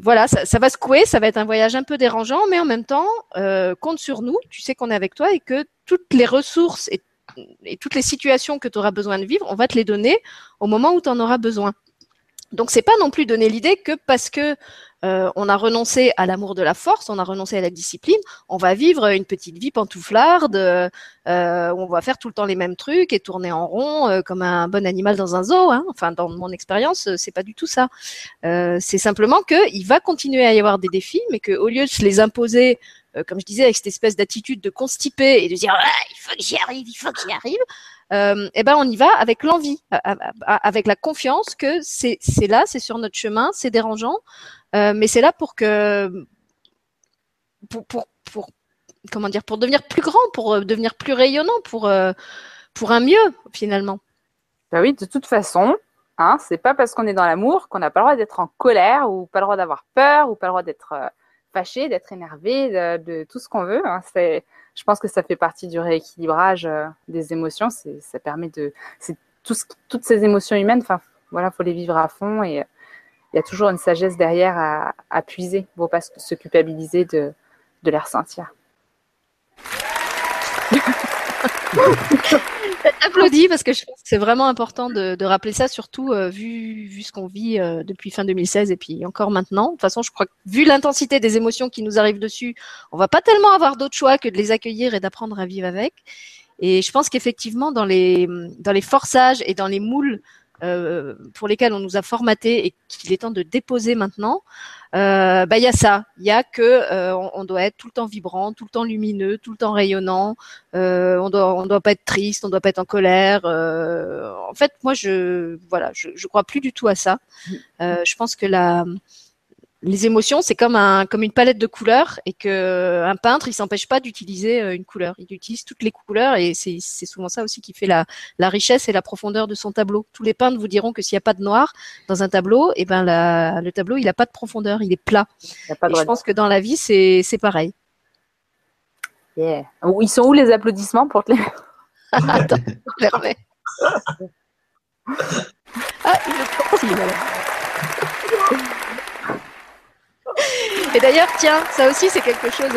Speaker 1: voilà, ça, ça, va secouer, ça va être un voyage un peu dérangeant, mais en même temps, euh, compte sur nous. Tu sais qu'on est avec toi et que toutes les ressources et, et toutes les situations que tu auras besoin de vivre, on va te les donner au moment où tu en auras besoin. Donc c'est pas non plus donner l'idée que parce que euh, on a renoncé à l'amour de la force, on a renoncé à la discipline, on va vivre une petite vie pantouflarde, euh, où on va faire tout le temps les mêmes trucs et tourner en rond euh, comme un bon animal dans un zoo. Hein. Enfin, dans mon expérience, c'est pas du tout ça. Euh, c'est simplement que il va continuer à y avoir des défis, mais que au lieu de se les imposer euh, comme je disais, avec cette espèce d'attitude de constipé et de dire ah, il faut que j'y arrive, il faut que j'y arrive, euh, eh ben on y va avec l'envie, avec la confiance que c'est là, c'est sur notre chemin, c'est dérangeant, euh, mais c'est là pour que pour, pour, pour comment dire pour devenir plus grand, pour devenir plus rayonnant, pour pour un mieux finalement.
Speaker 4: Bah oui, de toute façon, hein, c'est pas parce qu'on est dans l'amour qu'on n'a pas le droit d'être en colère ou pas le droit d'avoir peur ou pas le droit d'être fâché, d'être énervé, de, tout ce qu'on veut. Hein. Je pense que ça fait partie du rééquilibrage euh, des émotions. Ça permet de, c'est tout ce, toutes ces émotions humaines. Enfin, voilà, faut les vivre à fond et il y a toujours une sagesse derrière à, à puiser. Faut pas se culpabiliser de les ressentir.
Speaker 1: Applaudis parce que je pense que c'est vraiment important de, de, rappeler ça, surtout euh, vu, vu ce qu'on vit euh, depuis fin 2016 et puis encore maintenant. De toute façon, je crois que vu l'intensité des émotions qui nous arrivent dessus, on va pas tellement avoir d'autre choix que de les accueillir et d'apprendre à vivre avec. Et je pense qu'effectivement, dans les, dans les forçages et dans les moules euh, pour lesquels on nous a formaté et qu'il est temps de déposer maintenant, euh, bah il y a ça, il y a que euh, on, on, doit être tout le temps vibrant, tout le temps lumineux, tout le temps rayonnant. Euh, on doit on doit pas être triste, on doit pas être en colère. Euh, en fait, moi je voilà, je, je crois plus du tout à ça. Je pense que la les émotions, c'est comme un comme une palette de couleurs et que un peintre, il s'empêche pas d'utiliser euh, une couleur. Il utilise toutes les couleurs et c'est souvent ça aussi qui fait la la richesse et la profondeur de son tableau. Tous les peintres vous diront que s'il n'y a pas de noir dans un tableau, et eh ben la, le tableau il a pas de profondeur, il est plat. Il et je pense que dans la vie c'est c'est pareil.
Speaker 4: Yeah. Ils sont où les applaudissements pour te les
Speaker 1: Attends, je les remets. ah, il est. Et d'ailleurs, tiens, ça aussi, c'est quelque chose.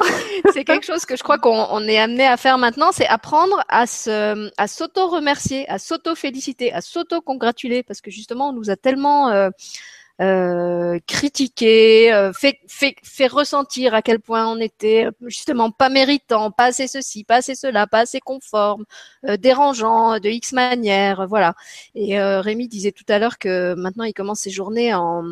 Speaker 1: c'est quelque chose que je crois qu'on est amené à faire maintenant, c'est apprendre à se, à s'auto remercier, à s'auto féliciter, à s'auto congratuler, parce que justement, on nous a tellement euh, euh, critiqué, euh, fait, ressentir à quel point on était justement pas méritant, pas assez ceci, pas assez cela, pas assez conforme, euh, dérangeant de X manière, voilà. Et Rémi disait tout à l'heure que maintenant il commence ses journées en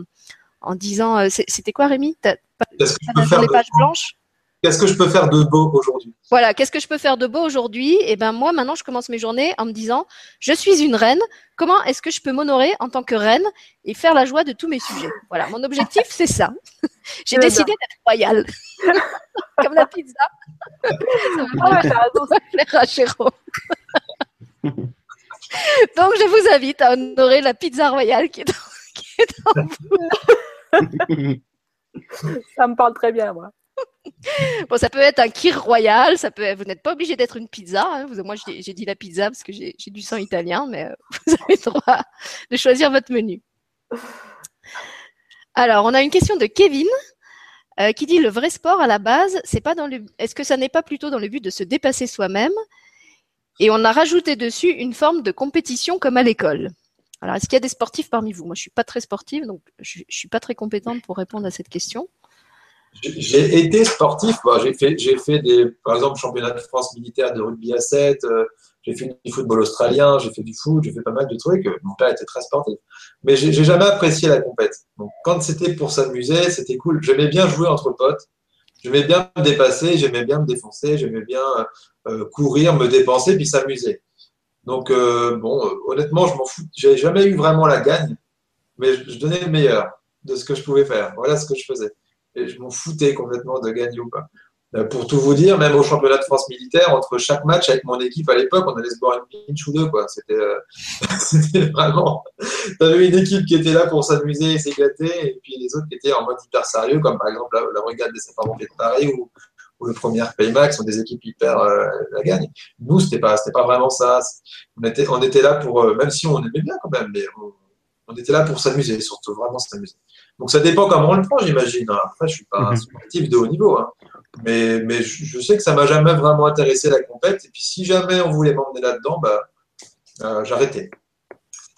Speaker 1: en disant euh, c'était quoi Rémi? T'as
Speaker 2: pas les pages blanches? Qu'est-ce que je peux faire de beau aujourd'hui?
Speaker 1: Voilà, qu'est-ce que je peux faire de beau aujourd'hui? Et eh ben moi maintenant je commence mes journées en me disant je suis une reine. Comment est-ce que je peux m'honorer en tant que reine et faire la joie de tous mes sujets? Voilà, mon objectif c'est ça. J'ai décidé d'être royale, comme la pizza. ça va plaire à Donc je vous invite à honorer la pizza royale qui est dans, qui est vous.
Speaker 4: ça me parle très bien, moi.
Speaker 1: Bon, ça peut être un kir royal, ça peut. Vous n'êtes pas obligé d'être une pizza. Hein. Moi, j'ai dit la pizza parce que j'ai du sang italien, mais euh, vous avez le droit de choisir votre menu. Alors, on a une question de Kevin euh, qui dit le vrai sport à la base, c'est pas dans le. Est-ce que ça n'est pas plutôt dans le but de se dépasser soi-même? Et on a rajouté dessus une forme de compétition comme à l'école. Alors, est-ce qu'il y a des sportifs parmi vous? Moi, je suis pas très sportive, donc je, ne suis pas très compétente pour répondre à cette question.
Speaker 2: J'ai été sportif. j'ai fait, j'ai fait des, par exemple, championnat de France militaire de rugby à 7. Euh, j'ai fait du football australien. J'ai fait du foot. J'ai fait pas mal de trucs. Mon père était très sportif. Mais j'ai, j'ai jamais apprécié la compète. Donc, quand c'était pour s'amuser, c'était cool. J'aimais bien jouer entre potes. J'aimais bien me dépasser. J'aimais bien me défoncer. J'aimais bien euh, courir, me dépenser, puis s'amuser. Donc, euh, bon, honnêtement, je m'en fous. J'ai jamais eu vraiment la gagne, mais je, donnais le meilleur de ce que je pouvais faire. Voilà ce que je faisais et je m'en foutais complètement de gagner ou pas. Euh, pour tout vous dire, même au championnat de France militaire, entre chaque match avec mon équipe à l'époque, on allait se boire une pinch ou deux. C'était, euh, vraiment. Tu avais une équipe qui était là pour s'amuser et s'éclater, et puis les autres qui étaient en mode hyper sérieux, comme par exemple la, brigade des sapeurs-pompiers de Paris ou, ou le premier Paymax, sont des équipes hyper euh, la gagne. Nous, c'était pas, c'était pas vraiment ça. On était, on était là pour, même si on aimait bien quand même, mais on, on était là pour s'amuser, surtout vraiment s'amuser. Donc ça dépend comment on le prend, j'imagine. Après, je suis pas un mhm. sportif de haut niveau, hein. mais, mais je, sais que ça m'a jamais vraiment intéressé la compète. Et puis si jamais on voulait m'emmener là-dedans, bah, euh, j'arrêtais.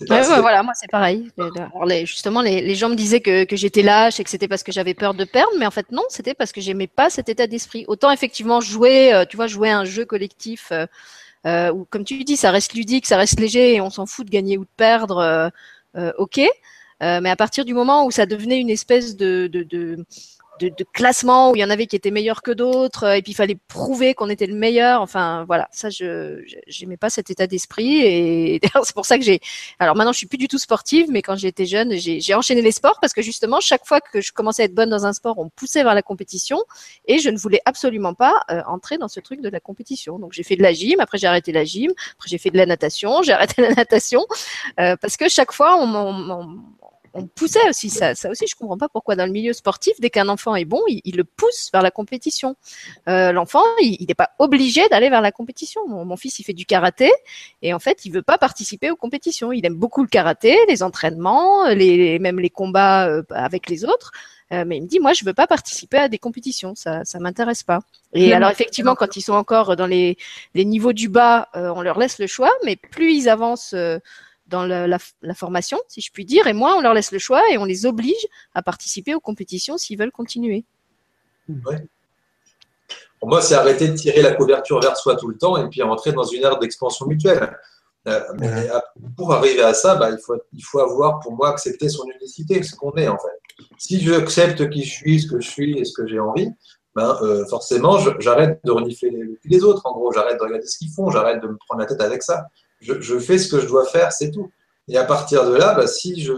Speaker 1: Voilà, moi c'est pareil. justement, les, gens me disaient que, j'étais lâche et que c'était parce que j'avais peur de perdre, mais en fait non, c'était parce que j'aimais pas cet état d'esprit. Autant effectivement jouer, euh, tu vois, jouer un jeu collectif euh, où, comme tu dis, ça reste ludique, ça reste léger et on s'en fout de gagner ou de perdre. ok. Euh, mais à partir du moment où ça devenait une espèce de, de, de de, de, classement où il y en avait qui étaient meilleurs que d'autres et puis il fallait prouver qu'on était le meilleur. Enfin voilà, ça je j'aimais pas cet état d'esprit et c'est pour ça que j'ai. Alors maintenant je suis plus du tout sportive, mais quand j'étais jeune j'ai enchaîné les sports parce que justement chaque fois que je commençais à être bonne dans un sport, on me poussait vers la compétition et je ne voulais absolument pas euh, entrer dans ce truc de la compétition. Donc j'ai fait de la gym, après j'ai arrêté la gym, après j'ai fait de la natation, j'ai arrêté la natation euh, parce que chaque fois on, on, on poussait aussi ça. Ça aussi, je comprends pas pourquoi dans le milieu sportif, dès qu'un enfant est bon, il, le pousse vers la compétition. Euh, l'enfant, il n'est pas obligé d'aller vers la compétition. Mon, fils, il fait du karaté et en fait, il veut pas participer aux compétitions. Il aime beaucoup le karaté, les entraînements, les, même les combats euh, avec les autres. Euh, mais il me dit, moi, je veux pas participer à des compétitions, ça, ça m'intéresse pas. Et alors, effectivement, quand ils sont encore dans les, les niveaux du bas, on leur laisse le choix, mais plus ils avancent dans la, formation, si je puis dire, et moi, on leur laisse le choix et on les oblige à participer aux compétitions s'ils veulent continuer.
Speaker 2: Pour moi, c'est arrêter de tirer la couverture vers soi tout le temps et puis rentrer dans une ère d'expansion mutuelle. Euh, mais pour arriver à ça, bah, il, faut, il faut avoir, pour moi, accepter son unicité, ce qu'on est en fait. Si j'accepte qui je suis, ce que je suis et ce que j'ai envie, ben, euh, forcément, j'arrête de renifler les, les, autres. En gros, j'arrête de regarder ce qu'ils font, j'arrête de me prendre la tête avec ça je, fais ce que je dois faire, c'est tout. Et à partir de là, bah, si je,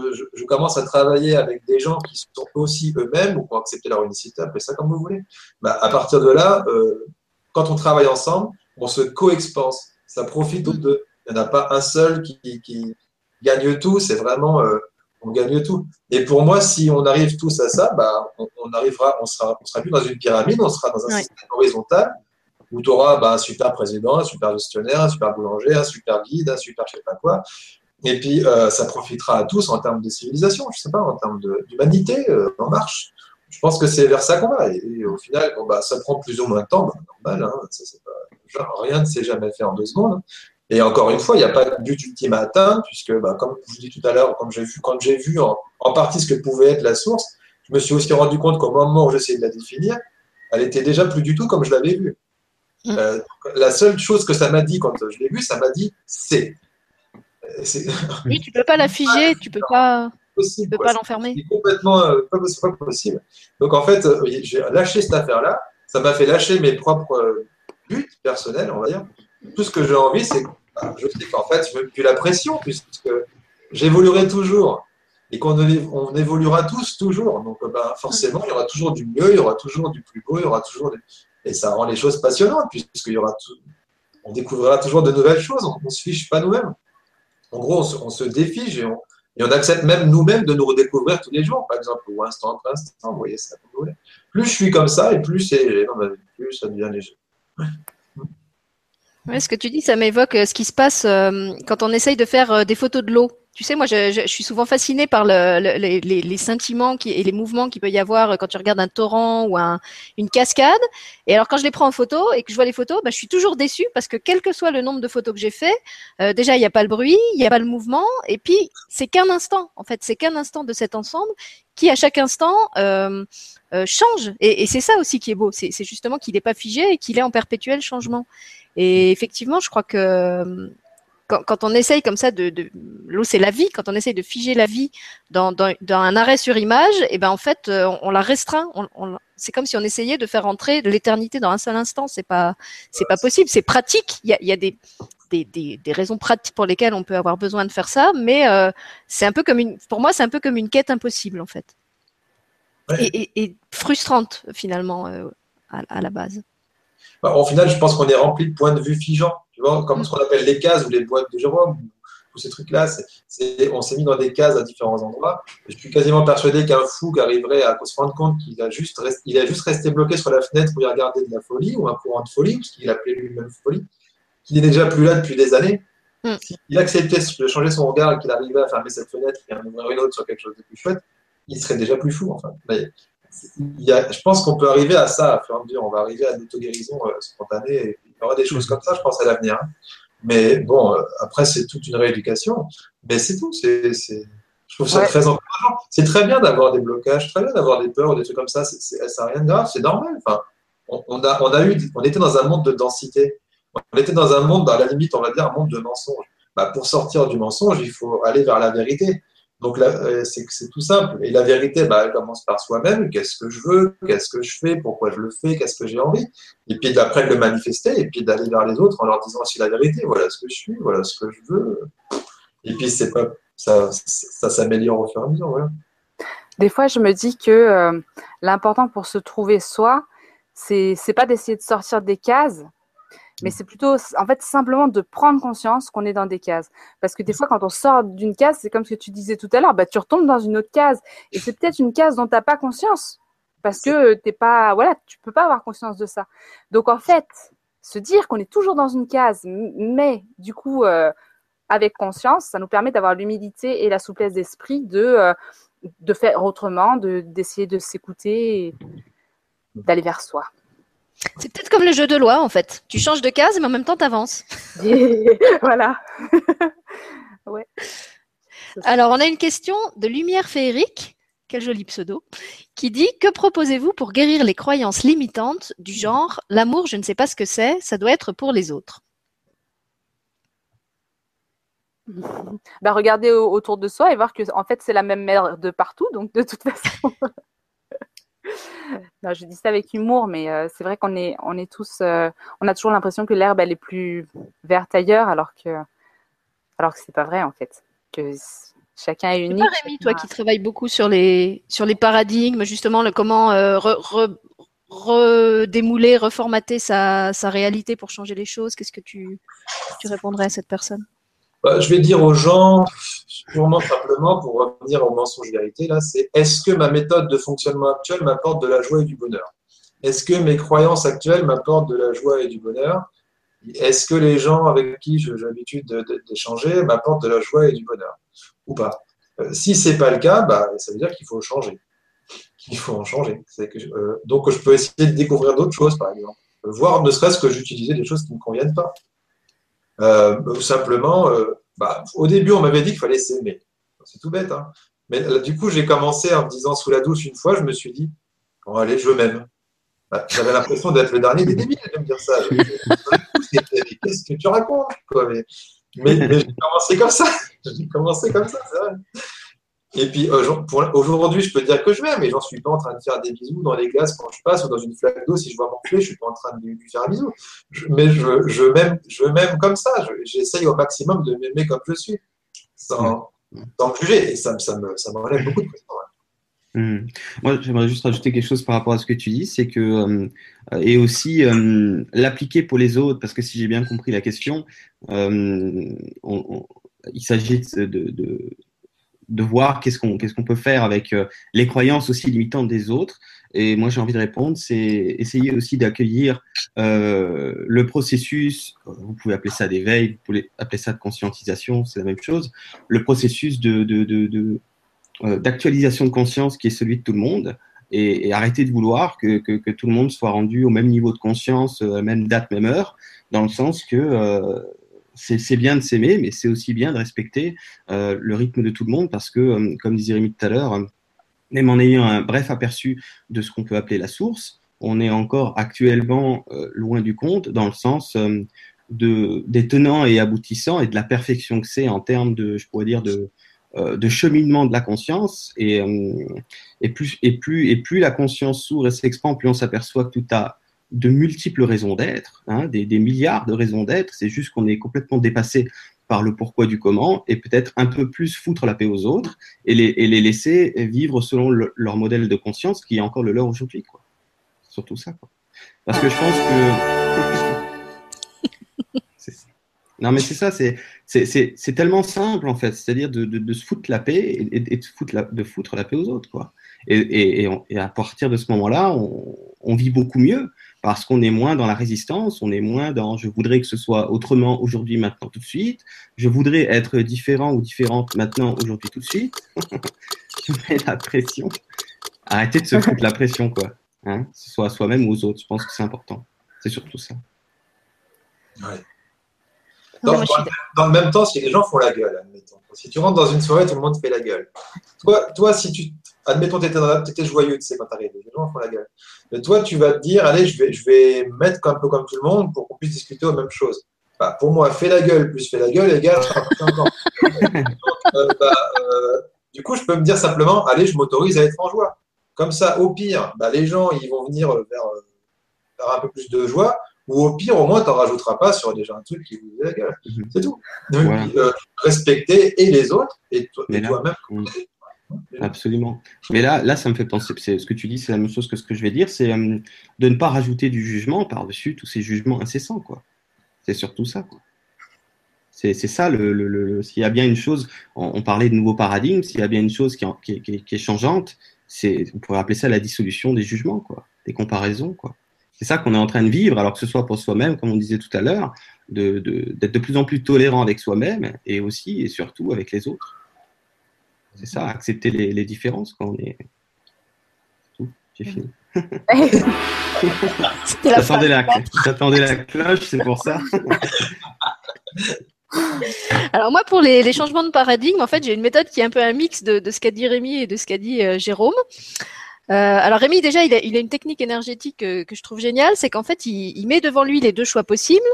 Speaker 2: commence à travailler avec des gens qui sont aussi eux-mêmes ou qui ont accepté leur unicité, appelez ça comme vous voulez, bah, à partir de là, euh, quand on travaille ensemble, on se co-expanse. Ça profite aux deux. Il n'y en a pas un seul qui, gagne tout, c'est vraiment euh, on gagne tout. Et pour moi, si on arrive tous à ça, bah, on, arrivera, on sera, on sera plus dans une pyramide, on sera dans un système horizontal où tu auras bah, un super président, un super gestionnaire, un super boulanger, un super guide, un super je sais pas quoi. Et puis, euh, ça profitera à tous en termes de civilisation, je sais pas, en termes d'humanité, euh, en marche. Je pense que c'est vers ça qu'on va. Et, au final, bon, bah, ça prend plus ou moins de temps, bah, normal. Hein, ça, pas, rien ne s'est jamais fait en deux secondes. Et encore une fois, il n'y a pas de but ultime à atteindre, puisque, bah, comme je vous dis tout à l'heure, quand j'ai vu, quand vu en, en, partie ce que pouvait être la source, je me suis aussi rendu compte qu'au moment où j'essayais de la définir, elle était déjà plus du tout comme je l'avais vue. Mm. Euh, la seule chose que ça m'a dit quand je l'ai vu, ça m'a dit c'est.
Speaker 1: Oui, tu peux pas la figer, tu peux pas. tu peux pas l'enfermer.
Speaker 2: C'est complètement euh, pas, possible. Donc en fait, euh, j'ai lâché cette affaire-là. Ça m'a fait lâcher mes propres buts personnels, on va dire. Tout ce que j'ai envie, c'est bah, je sais qu'en fait, je veux plus la pression puisque j'évoluerai toujours et qu'on on évoluera tous toujours. Donc bah, forcément, il y aura toujours du mieux, il y aura toujours du plus beau, il y aura toujours des et ça rend les choses passionnantes, puisqu'il y aura tout, on découvrira toujours de nouvelles choses, on ne se fiche pas nous-mêmes. En gros, on se, défige et on, on, accepte même nous-mêmes de nous redécouvrir tous les jours, par exemple, ou instant après instant, vous voyez ça vous. Plus je suis comme ça, et plus c'est plus ça devient léger.
Speaker 1: Ouais, ce que tu dis, ça m'évoque ce qui se passe quand on essaye de faire des photos de l'eau. Tu sais, moi, je, je, suis souvent fascinée par le, les, les, les, sentiments qui, et les mouvements qu'il peut y avoir quand tu regardes un torrent ou un, une cascade. Et alors, quand je les prends en photo et que je vois les photos, bah, je suis toujours déçue parce que quel que soit le nombre de photos que j'ai fait, euh, déjà, il n'y a pas le bruit, il n'y a pas le mouvement. Et puis, c'est qu'un instant. En fait, c'est qu'un instant de cet ensemble qui, à chaque instant, euh, euh, change. Et, et c'est ça aussi qui est beau. C'est justement qu'il n'est pas figé et qu'il est en perpétuel changement. Et effectivement, je crois que quand, quand, on essaye comme ça de, de l'eau c'est la vie, quand on essaye de figer la vie dans, dans, dans un arrêt sur image, et eh ben en fait euh, on, on la restreint. On, on, c'est comme si on essayait de faire entrer l'éternité dans un seul instant. C'est pas c'est pas possible. C'est pratique. Il y a, y a des, des, des, des, raisons pratiques pour lesquelles on peut avoir besoin de faire ça, mais euh, c'est un peu comme une pour moi c'est un peu comme une quête impossible en fait ouais. et, et, et, frustrante finalement euh, à, à la base.
Speaker 2: Bah, au final, je pense qu'on est rempli de points de vue figeants. Tu vois, comme ce qu'on appelle les cases ou les boîtes de Jérôme, tous ces trucs-là, on s'est mis dans des cases à différents endroits. Je suis quasiment persuadé qu'un fou qui arriverait à se rendre compte qu'il a juste, il a juste resté bloqué sur la fenêtre pour y regarder de la folie ou un courant de folie, parce qu'il appelait lui-même folie, qu'il n'est déjà plus là depuis des années. Mm. S'il acceptait de changer son regard et qu'il arrivait à fermer cette fenêtre et à en ouvrir une autre sur quelque chose de plus chouette, il serait déjà plus fou. Enfin. Mais il y a, je pense qu'on peut arriver à ça, à faire dire, on va arriver à l'auto-guérison euh, spontanée. Et il y aura des choses comme ça, je pense, à l'avenir. Hein. Mais bon, euh, après, c'est toute une rééducation. Mais c'est tout. C'est, c'est, je trouve ça ouais. très encourageant. C'est très bien d'avoir des blocages, très bien d'avoir des peurs ou des trucs comme ça. C'est, c'est, ça n'a rien de grave, c'est normal. Enfin, on, on, a, on, a eu, on était dans un monde de densité. On était dans un monde, à la limite, on va dire, un monde de mensonges. Bah, pour sortir du mensonge, il faut aller vers la vérité. Donc euh, c'est tout simple. Et la vérité, bah, elle commence par soi-même. Qu'est-ce que je veux? Qu'est-ce que je fais? Pourquoi je le fais? Qu'est-ce que j'ai envie? Et puis d'après le manifester, et puis d'aller vers les autres en leur disant aussi la vérité. Voilà ce que je suis, voilà ce que je veux. Et puis c'est pas ça, ça s'améliore au fur et à mesure.
Speaker 4: Des fois, je me dis que euh, l'important pour se trouver soi, c'est pas d'essayer de sortir des cases, mais c'est plutôt en fait simplement de prendre conscience qu'on est dans des cases. Parce que des fois, quand on sort d'une case, c'est comme ce que tu disais tout à l'heure, bah, tu retombes dans une autre case. Et c'est peut-être une case dont tu n'as pas conscience. Parce que t'es pas, voilà, tu peux pas avoir conscience de ça. Donc en fait, se dire qu'on est toujours dans une case, mais du coup, euh, avec conscience, ça nous permet d'avoir l'humilité et la souplesse d'esprit de, euh, de faire autrement, d'essayer de, de s'écouter et d'aller vers soi.
Speaker 1: C'est peut-être comme le jeu de loi, en fait. Tu changes de case, mais en même temps, tu avances.
Speaker 4: voilà.
Speaker 1: ouais. Alors, on a une question de Lumière Féerique, quel joli pseudo, qui dit Que proposez-vous pour guérir les croyances limitantes du genre l'amour, je ne sais pas ce que c'est, ça doit être pour les autres
Speaker 4: bah, Regardez autour de soi et voir que en fait c'est la même mère de partout, donc de toute façon. non, je dis ça avec humour, mais euh, c'est vrai qu'on est, on est tous, euh, on a toujours l'impression que l'herbe elle est plus verte ailleurs, alors que, alors que c'est pas vrai en fait. Que chacun est unique.
Speaker 1: Pas Rémi, toi qui travailles beaucoup sur les, sur les paradigmes, justement, le comment euh, re, re, redémouler, reformater sa, sa réalité pour changer les choses. Qu'est-ce que tu, tu répondrais à cette personne?
Speaker 2: Bah, Je vais dire aux gens, purement simplement, pour revenir au mensonge vérité, là, c'est est-ce que ma méthode de fonctionnement actuelle m'apporte de la joie et du bonheur? Est-ce que mes croyances actuelles m'apportent de la joie et du bonheur? Est-ce que les gens avec qui j'ai l'habitude d'échanger m'apportent de la joie et du bonheur? Ou pas? Euh, Si ce n'est pas le cas, bah, ça veut dire qu'il faut changer. Il faut en changer. Euh, donc, je peux essayer de découvrir d'autres choses, par exemple. Voir ne serait-ce que j'utilisais des choses qui ne me conviennent pas. Euh, simplement, euh, bah, au début, on m'avait dit qu'il fallait s'aimer. C'est tout bête. Hein Mais du coup, j'ai commencé en me disant sous la douche une fois, je me suis dit, bon, allez, je m'aime. Bah, J'avais l'impression d'être le dernier des débiles de me dire ça. Qu'est-ce que tu racontes quoi mais, mais, mais j'ai commencé comme ça. J'ai commencé comme ça, c'est vrai. Et puis aujourd'hui, je peux dire que je m'aime, mais j'en suis pas en train de faire des bisous dans les glaces quand je passe ou dans une flaque d'eau si je vois mon clé, je suis pas en train de lui faire un bisou. Je, mais je, je m'aime, je m'aime comme ça. J'essaye au maximum de m'aimer comme je suis, sans, sans me juger. Et ça, ça me, ça m'enlève beaucoup de pression.
Speaker 3: Mmh. Moi, j'aimerais juste rajouter quelque chose par rapport à ce que tu dis, c'est que euh, et aussi euh, l'appliquer pour les autres, parce que si j'ai bien compris la question, euh, on, on, il s'agit de, de, de voir qu'est-ce qu'on qu'est-ce qu'on peut faire avec euh, les croyances aussi limitantes des autres. Et moi, j'ai envie de répondre, c'est essayer aussi d'accueillir euh, le processus, vous pouvez appeler ça d'éveil, vous pouvez appeler ça de conscientisation, c'est la même chose, le processus de, de, de, euh, d'actualisation de conscience qui est celui de tout le monde, et, arrêter de vouloir que, que, que, tout le monde soit rendu au même niveau de conscience, euh, même date, même heure, dans le sens que euh, c'est bien de s'aimer, mais c'est aussi bien de respecter euh, le rythme de tout le monde, parce que, euh, comme disait Rémi tout à l'heure, même en ayant un bref aperçu de ce qu'on peut appeler la source, on est encore actuellement euh, loin du compte dans le sens euh, de, des tenants et aboutissants et de la perfection que c'est en termes de, je pourrais dire, de, euh, cheminement de la conscience. Et, et, plus, et, plus, et plus la conscience s'ouvre et s'expand, plus on s'aperçoit que tout a de multiples raisons d'être, hein, des, milliards de raisons d'être. C'est juste qu'on est complètement dépassé par le pourquoi du comment et peut-être un peu plus foutre la paix aux autres et les, laisser vivre selon le, leur modèle de conscience qui est encore le leur aujourd'hui. Quoi. Surtout ça. Quoi. Parce que je pense que. non, mais c'est ça, c'est tellement simple en fait, c'est-à-dire de, se foutre la paix et, de, foutre la, de foutre la paix aux autres. Quoi. Et, à partir de ce moment-là, on vit beaucoup mieux parce qu'on est moins dans la résistance, on est moins dans je voudrais que ce soit autrement aujourd'hui, maintenant, tout de suite, je voudrais être différent ou différente maintenant, aujourd'hui, tout de suite. je mets la pression. Arrêtez de se foutre la pression, quoi. Hein, que ce soit à soi-même ou aux autres, je pense que c'est important. C'est surtout ça.
Speaker 2: Dans, dans, dans, le même temps, si les gens font la gueule, admettons. Si tu rentres dans une soirée, tout le monde fait la gueule. Toi, toi si tu, admettons, tu étais, étais, joyeux, tu sais, quand t'arrives, les gens font la gueule. Mais toi, tu vas te dire, allez, je vais, je vais mettre un peu comme tout le monde pour qu'on puisse discuter aux mêmes choses. Bah, pour moi, fais la gueule plus fais la gueule égale encore. euh, bah, euh, du coup, je peux me dire simplement, allez, je m'autorise à être en joie. Comme ça, au pire, bah, les gens, ils vont venir vers, vers un peu plus de joie ou au pire, au moins, tu n'en rajouteras pas sur déjà un truc qui vous dit la gueule. Mmh. C'est tout. Donc, voilà. euh, respecter et les autres et toi-même. Toi.
Speaker 3: Absolument. Mais là, là, ça me fait penser, ce que tu dis, c'est la même chose que ce que je vais dire, c'est euh, de ne pas rajouter du jugement par-dessus tous ces jugements incessants. quoi. C'est surtout ça. Quoi. C'est, c'est ça, le, le, le, s'il y a bien une chose, on, on, parlait de nouveaux paradigmes, s'il y a bien une chose qui, qui, qui, qui est changeante, c'est, on pourrait appeler ça la dissolution des jugements, quoi, des comparaisons. Quoi. C'est ça qu'on est en train de vivre, alors que ce soit pour soi-même, comme on disait tout à l'heure, de, de, d'être de plus en plus tolérant avec soi-même et aussi et surtout avec les autres. C'est ça, accepter les, les différences quand on est. Tout, j'ai fini. J'attendais la, la cloche, c'est pour ça.
Speaker 1: Alors moi, pour les, les, changements de paradigme, en fait, j'ai une méthode qui est un peu un mix de, de ce qu'a dit Rémi et de ce qu'a dit euh, Jérôme. Euh, alors Rémi, déjà, il a, il a, une technique énergétique euh, que je trouve géniale, c'est qu'en fait, il, il, met devant lui les deux choix possibles,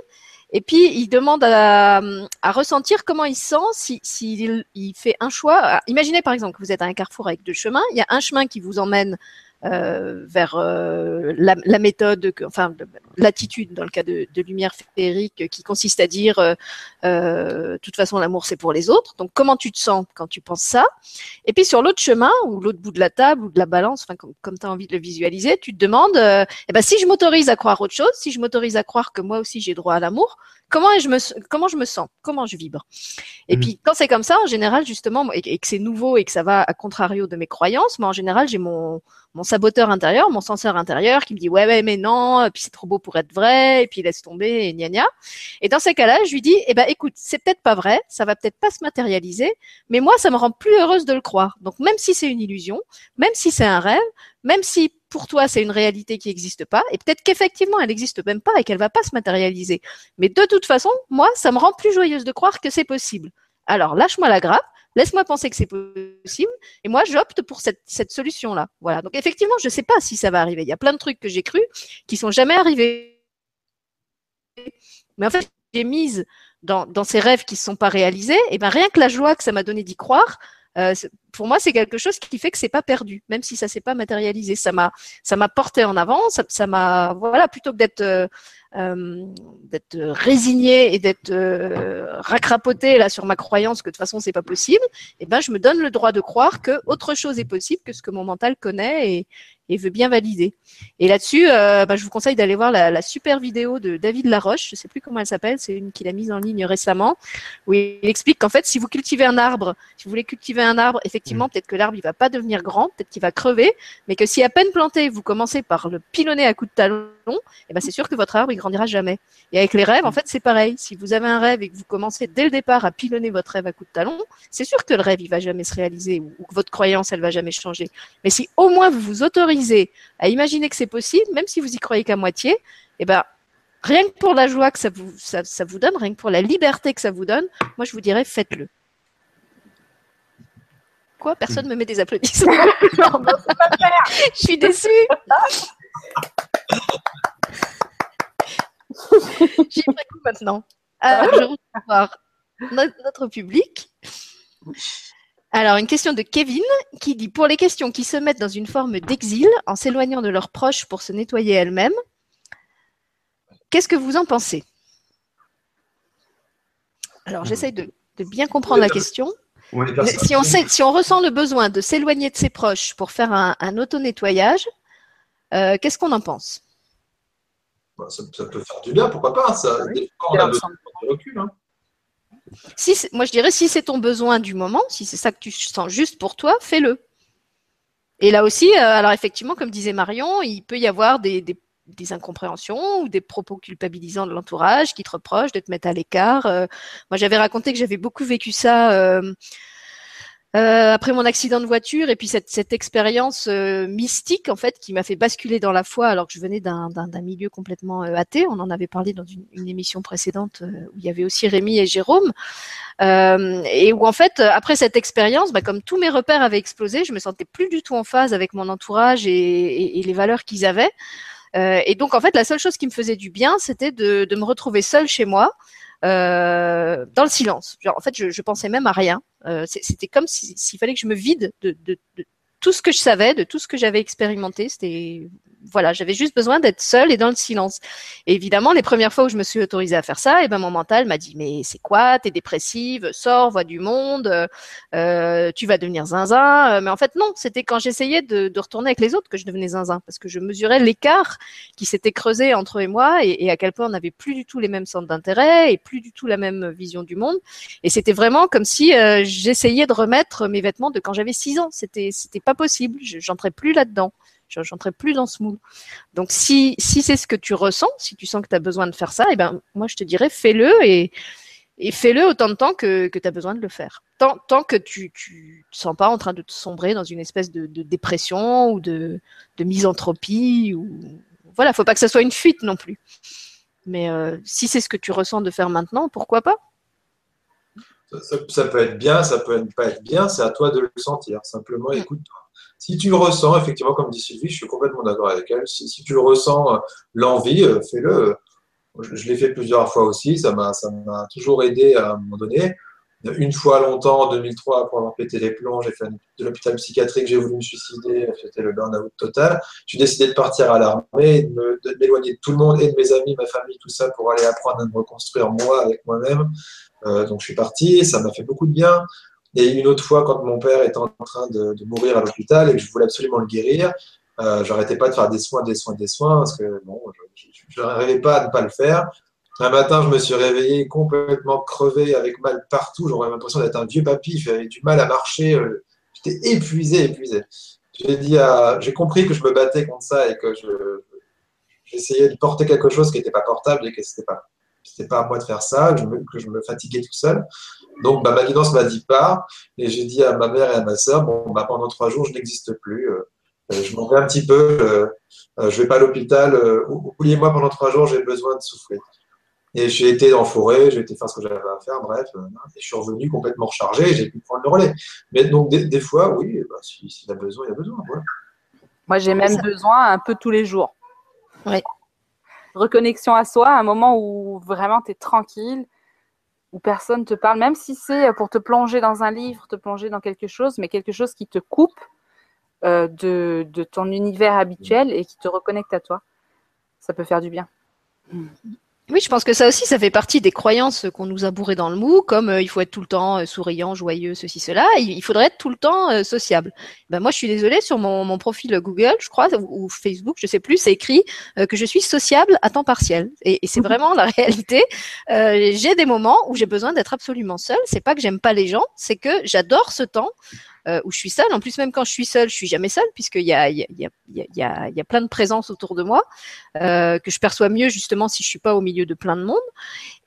Speaker 1: et puis il demande à, à ressentir comment il se sent si, si il, fait un choix. Imaginez par exemple que vous êtes à un carrefour avec deux chemins, il y a un chemin qui vous emmène vers euh, la, la, méthode, que, enfin l'attitude dans le cas de, de, lumière féerique qui consiste à dire, euh, de toute façon l'amour c'est pour les autres. Donc comment tu te sens quand tu penses ça? Et puis sur l'autre chemin ou l'autre bout de la table ou de la balance, enfin comme, comme tu as envie de le visualiser, tu te demandes, eh ben si je m'autorise à croire autre chose, si je m'autorise à croire que moi aussi j'ai droit à l'amour, comment je me comment je me sens, comment je vibre? Et mmh. puis quand c'est comme ça, en général justement, et, et que c'est nouveau et que ça va à contrario de mes croyances, moi en général j'ai mon mon saboteur intérieur, mon censeur intérieur qui me dit ouais ouais mais non, puis c'est trop beau pour être vrai, et puis laisse tomber et gna gna. Et dans ces cas-là, je lui dis eh ben écoute, c'est peut-être pas vrai, ça va peut-être pas se matérialiser, mais moi ça me rend plus heureuse de le croire. Donc même si c'est une illusion, même si c'est un rêve, même si pour toi c'est une réalité qui n'existe pas, et peut-être qu'effectivement elle n'existe même pas et qu'elle va pas se matérialiser, mais de toute façon, moi ça me rend plus joyeuse de croire que c'est possible. Alors lâche-moi la grappe Laisse-moi penser que c'est possible. Et moi, j'opte pour cette, cette solution-là. Voilà. Donc, effectivement, je ne sais pas si ça va arriver. Il y a plein de trucs que j'ai cru qui sont jamais arrivés. Mais en fait, j'ai mise dans, dans ces rêves qui ne sont pas réalisés. Et ben, rien que la joie que ça m'a donné d'y croire, euh, pour moi, c'est quelque chose qui fait que c'est pas perdu, même si ça s'est pas matérialisé. Ça m'a, ça m'a porté en avant. Ça m'a, voilà, plutôt que d'être euh, d'être résigné et d'être euh, racrapoté là sur ma croyance que de toute façon c'est pas possible, et eh ben je me donne le droit de croire que autre chose est possible que ce que mon mental connaît et, et veut bien valider. Et là-dessus, euh, bah, je vous conseille d'aller voir la, super vidéo de David Laroche, je ne sais plus comment elle s'appelle, c'est une qu'il a mise en ligne récemment, où il explique qu'en fait, si vous cultivez un arbre, si vous voulez cultiver un arbre, effectivement, mmh. peut-être que l'arbre il va pas devenir grand, peut-être qu'il va crever, mais que si à peine planté, vous commencez par le pilonner à coups de talon, eh ben c'est sûr que votre arbre il grandira jamais. Et avec les rêves, en fait, c'est pareil. Si vous avez un rêve et que vous commencez dès le départ à pilonner votre rêve à coups de talon, c'est sûr que le rêve il va jamais se réaliser ou, ou que votre croyance elle va jamais changer. Mais si au moins vous vous autorisez à imaginer que c'est possible, même si vous y croyez qu'à moitié, eh ben, rien que pour la joie que ça vous, ça, vous donne, rien que pour la liberté que ça vous donne, moi je vous dirais faites-le. Quoi? Personne ne me met des applaudissements. je suis déçue. J'y pris coup maintenant. Alors, je vais voir notre public. Alors, une question de Kevin qui dit Pour les questions qui se mettent dans une forme d'exil en s'éloignant de leurs proches pour se nettoyer elles-mêmes, qu'est-ce que vous en pensez? Alors, j'essaye de, bien comprendre la question. si, on si on ressent le besoin de s'éloigner de ses proches pour faire un, auto-nettoyage, euh, qu'est-ce qu'on en pense?
Speaker 2: Bah, ça, peut faire du bien, pourquoi pas ça, on a besoin de recul. Hein
Speaker 1: si moi je dirais si c'est ton besoin du moment, si c'est ça que tu sens juste pour toi, fais-le. Et là aussi, euh, alors effectivement, comme disait Marion, il peut y avoir des, incompréhensions ou des propos culpabilisants de l'entourage qui te reprochent de te mettre à l'écart. Euh, moi, j'avais raconté que j'avais beaucoup vécu ça. Euh, euh, après mon accident de voiture et puis cette, expérience euh, mystique en fait qui m'a fait basculer dans la foi alors que je venais d'un milieu complètement euh, athée. On en avait parlé dans une, émission précédente où il y avait aussi Rémi et Jérôme et où en fait après cette expérience, bah, comme tous mes repères avaient explosé, je me sentais plus du tout en phase avec mon entourage et les valeurs qu'ils avaient. et donc en fait la seule chose qui me faisait du bien, c'était de, de me retrouver seule chez moi. Euh, dans le silence. Genre, en fait, je, je pensais même à rien. Euh, C'était comme s'il fallait que je me vide de, de, de, tout ce que je savais, de tout ce que j'avais expérimenté. C'était voilà, j'avais juste besoin d'être seule et dans le silence. Et évidemment, les premières fois où je me suis autorisée à faire ça, et eh ben mon mental m'a dit mais c'est quoi? T'es dépressive, sors, vois du monde, euh, tu vas devenir zinzin. Mais en fait non, c'était quand j'essayais de, retourner avec les autres que je devenais zinzin parce que je mesurais l'écart qui s'était creusé entre eux et moi et, à quel point on n'avait plus du tout les mêmes centres d'intérêt et plus du tout la même vision du monde. Et c'était vraiment comme si euh, j'essayais de remettre mes vêtements de quand j'avais six ans. C'était c'était pas possible. J'entrais plus là-dedans. Je plus dans ce moule. Donc, si, si c'est ce que tu ressens, si tu sens que tu as besoin de faire ça, eh ben, moi, je te dirais, fais-le et, et fais-le autant de temps que, que tu as besoin de le faire. Tant, tant que tu ne te sens pas en train de te sombrer dans une espèce de, de dépression ou de, de, misanthropie. Ou... Voilà, faut pas que ça soit une fuite non plus. Mais euh, si c'est ce que tu ressens de faire maintenant, pourquoi pas?
Speaker 2: Ça, ça, peut être bien, ça peut pas être bien, c'est à toi de le sentir. Simplement, mm. écoute-toi. Si tu le ressens, effectivement, comme dit Sylvie, je suis complètement d'accord avec elle. Si, tu le ressens, euh, l'envie, euh, fais-le. Je, l'ai fait plusieurs fois aussi. Ça m'a, ça m'a toujours aidé à un moment donné. Une fois longtemps, en 2003, pour avoir pété les plombs, j'ai fait de l'hôpital psychiatrique, j'ai voulu me suicider, c'était le burn-out total. J'ai décidé de partir à l'armée, de, de m'éloigner de tout le monde et de mes amis, ma famille, tout ça, pour aller apprendre à me reconstruire moi avec moi-même. Euh, donc je suis parti, ça m'a fait beaucoup de bien. Et une autre fois, quand mon père était en train de, mourir à l'hôpital et que je voulais absolument le guérir, euh, j'arrêtais pas de faire des soins, des soins, des soins, parce que bon, je n'arrivais pas à ne pas le faire. Un matin, je me suis réveillé complètement crevé, avec mal partout. J'aurais l'impression d'être un vieux papy. J'avais du mal à marcher. Euh, j'étais épuisé, épuisé. J'ai dit à... j'ai compris que je me battais contre ça et que je, j'essayais de porter quelque chose qui n'était pas portable et que c'était pas, c'était pas à moi de faire ça, que je me, que je me fatiguais tout seul. Donc, bah, ma guidance m'a dit pas, et j'ai dit à ma mère et à ma soeur, bon, bah, pendant trois jours, je n'existe plus. Euh, euh, je m'en vais un petit peu, euh, je vais pas à l'hôpital, oubliez-moi pendant trois jours, j'ai besoin de souffler. Et j'ai été dans la forêt, j'ai été faire ce que j'avais à faire, bref, et je suis revenu complètement rechargé, j'ai pu prendre le relais. Mais donc, des, fois, oui, bah, s'il si a besoin, il y a besoin.
Speaker 4: Moi, j'ai même besoin un peu tous les jours.
Speaker 1: Oui.
Speaker 4: Reconnexion à soi, un moment où vraiment tu es tranquille, où personne te parle, même si c'est pour te plonger dans un livre, te plonger dans quelque chose, mais quelque chose qui te coupe euh, de, ton univers habituel et qui te reconnecte à toi. Ça peut faire du bien.
Speaker 1: Oui, je pense que ça aussi, ça fait partie des croyances qu'on nous a bourrées dans le mou, comme euh, il faut être tout le temps euh, souriant, joyeux, ceci, cela. Il, faudrait être tout le temps euh, sociable. Ben moi, je suis désolée, sur mon, mon profil Google, je crois, ou, Facebook, je sais plus, c'est écrit que je suis sociable à temps partiel. Et, et c'est vraiment la réalité. j'ai des moments où j'ai besoin d'être absolument seule. C'est pas que j'aime pas les gens, c'est que j'adore ce temps euh, où je suis seule. En plus, même quand je suis seule, je suis jamais seule puisqu'il y a, il y, a, y, a, y a plein de présences autour de moi euh, que je perçois mieux justement si je suis pas au milieu de plein de monde.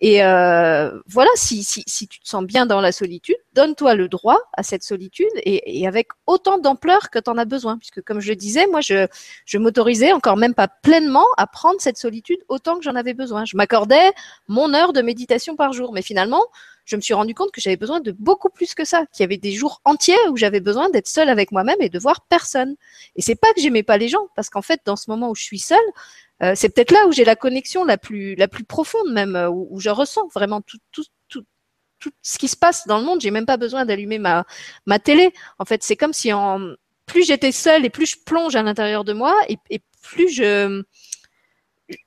Speaker 1: Et euh, voilà, si, si, si tu te sens bien dans la solitude, donne-toi le droit à cette solitude et, et avec autant d'ampleur que tu en as besoin. Puisque comme je le disais, moi, je, je m'autorisais encore même pas pleinement à prendre cette solitude autant que j'en avais besoin. Je m'accordais mon heure de méditation par jour. Mais finalement, je me suis rendu compte que j'avais besoin de beaucoup plus que ça, qu'il y avait des jours entiers où j'avais besoin d'être seule avec moi-même et de voir personne. Et c'est pas que j'aimais pas les gens, parce qu'en fait, dans ce moment où je suis seule, euh, c'est peut-être là où j'ai la connexion la plus la plus profonde même, euh, où, je ressens vraiment tout, tout, tout, tout ce qui se passe dans le monde. J'ai même pas besoin d'allumer ma ma télé. En fait, c'est comme si en plus j'étais seule et plus je plonge à l'intérieur de moi et, et plus je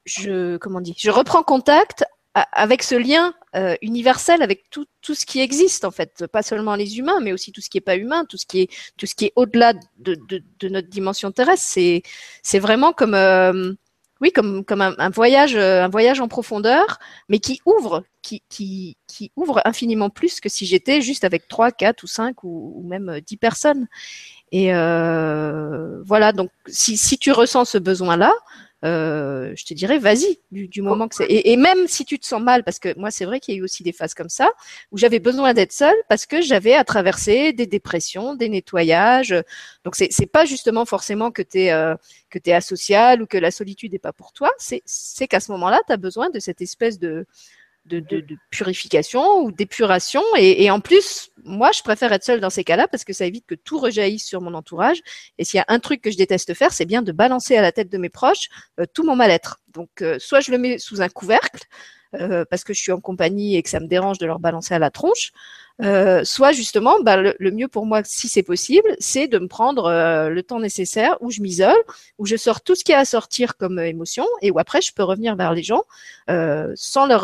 Speaker 1: je comment dire, je reprends contact avec ce lien euh, universel avec tout, tout ce qui existe en fait, pas seulement les humains, mais aussi tout ce qui est pas humain, tout ce qui est tout ce qui est au-delà de, de, notre dimension terrestre. C'est c'est vraiment comme euh, oui comme comme un, voyage euh, un voyage en profondeur, mais qui ouvre qui qui qui ouvre infiniment plus que si j'étais juste avec trois, quatre ou cinq ou, même dix personnes. Et voilà donc si si tu ressens ce besoin là euh, je te dirais, vas-y, du, moment que c'est. Et, même si tu te sens mal, parce que moi, c'est vrai qu'il y a eu aussi des phases comme ça, où j'avais besoin d'être seule parce que j'avais à traverser des dépressions, des nettoyages. Donc, c'est, c'est pas justement forcément que tu es, euh, que es asocial ou que la solitude n'est pas pour toi. C'est, c'est qu'à ce moment-là, tu as besoin de cette espèce de, de, de, de, purification ou d'épuration. Et, et, en plus, moi, je préfère être seule dans ces cas-là parce que ça évite que tout rejaillisse sur mon entourage. Et s'il y a un truc que je déteste faire, c'est bien de balancer à la tête de mes proches euh, tout mon mal-être. Donc, euh, soit je le mets sous un couvercle, euh, parce que je suis en compagnie et que ça me dérange de leur balancer à la tronche, euh, soit justement, bah, le, mieux pour moi, si c'est possible, c'est de me prendre euh, le temps nécessaire où je m'isole, où je sors tout ce qui a à sortir comme émotion, et où après je peux revenir vers les gens sans leur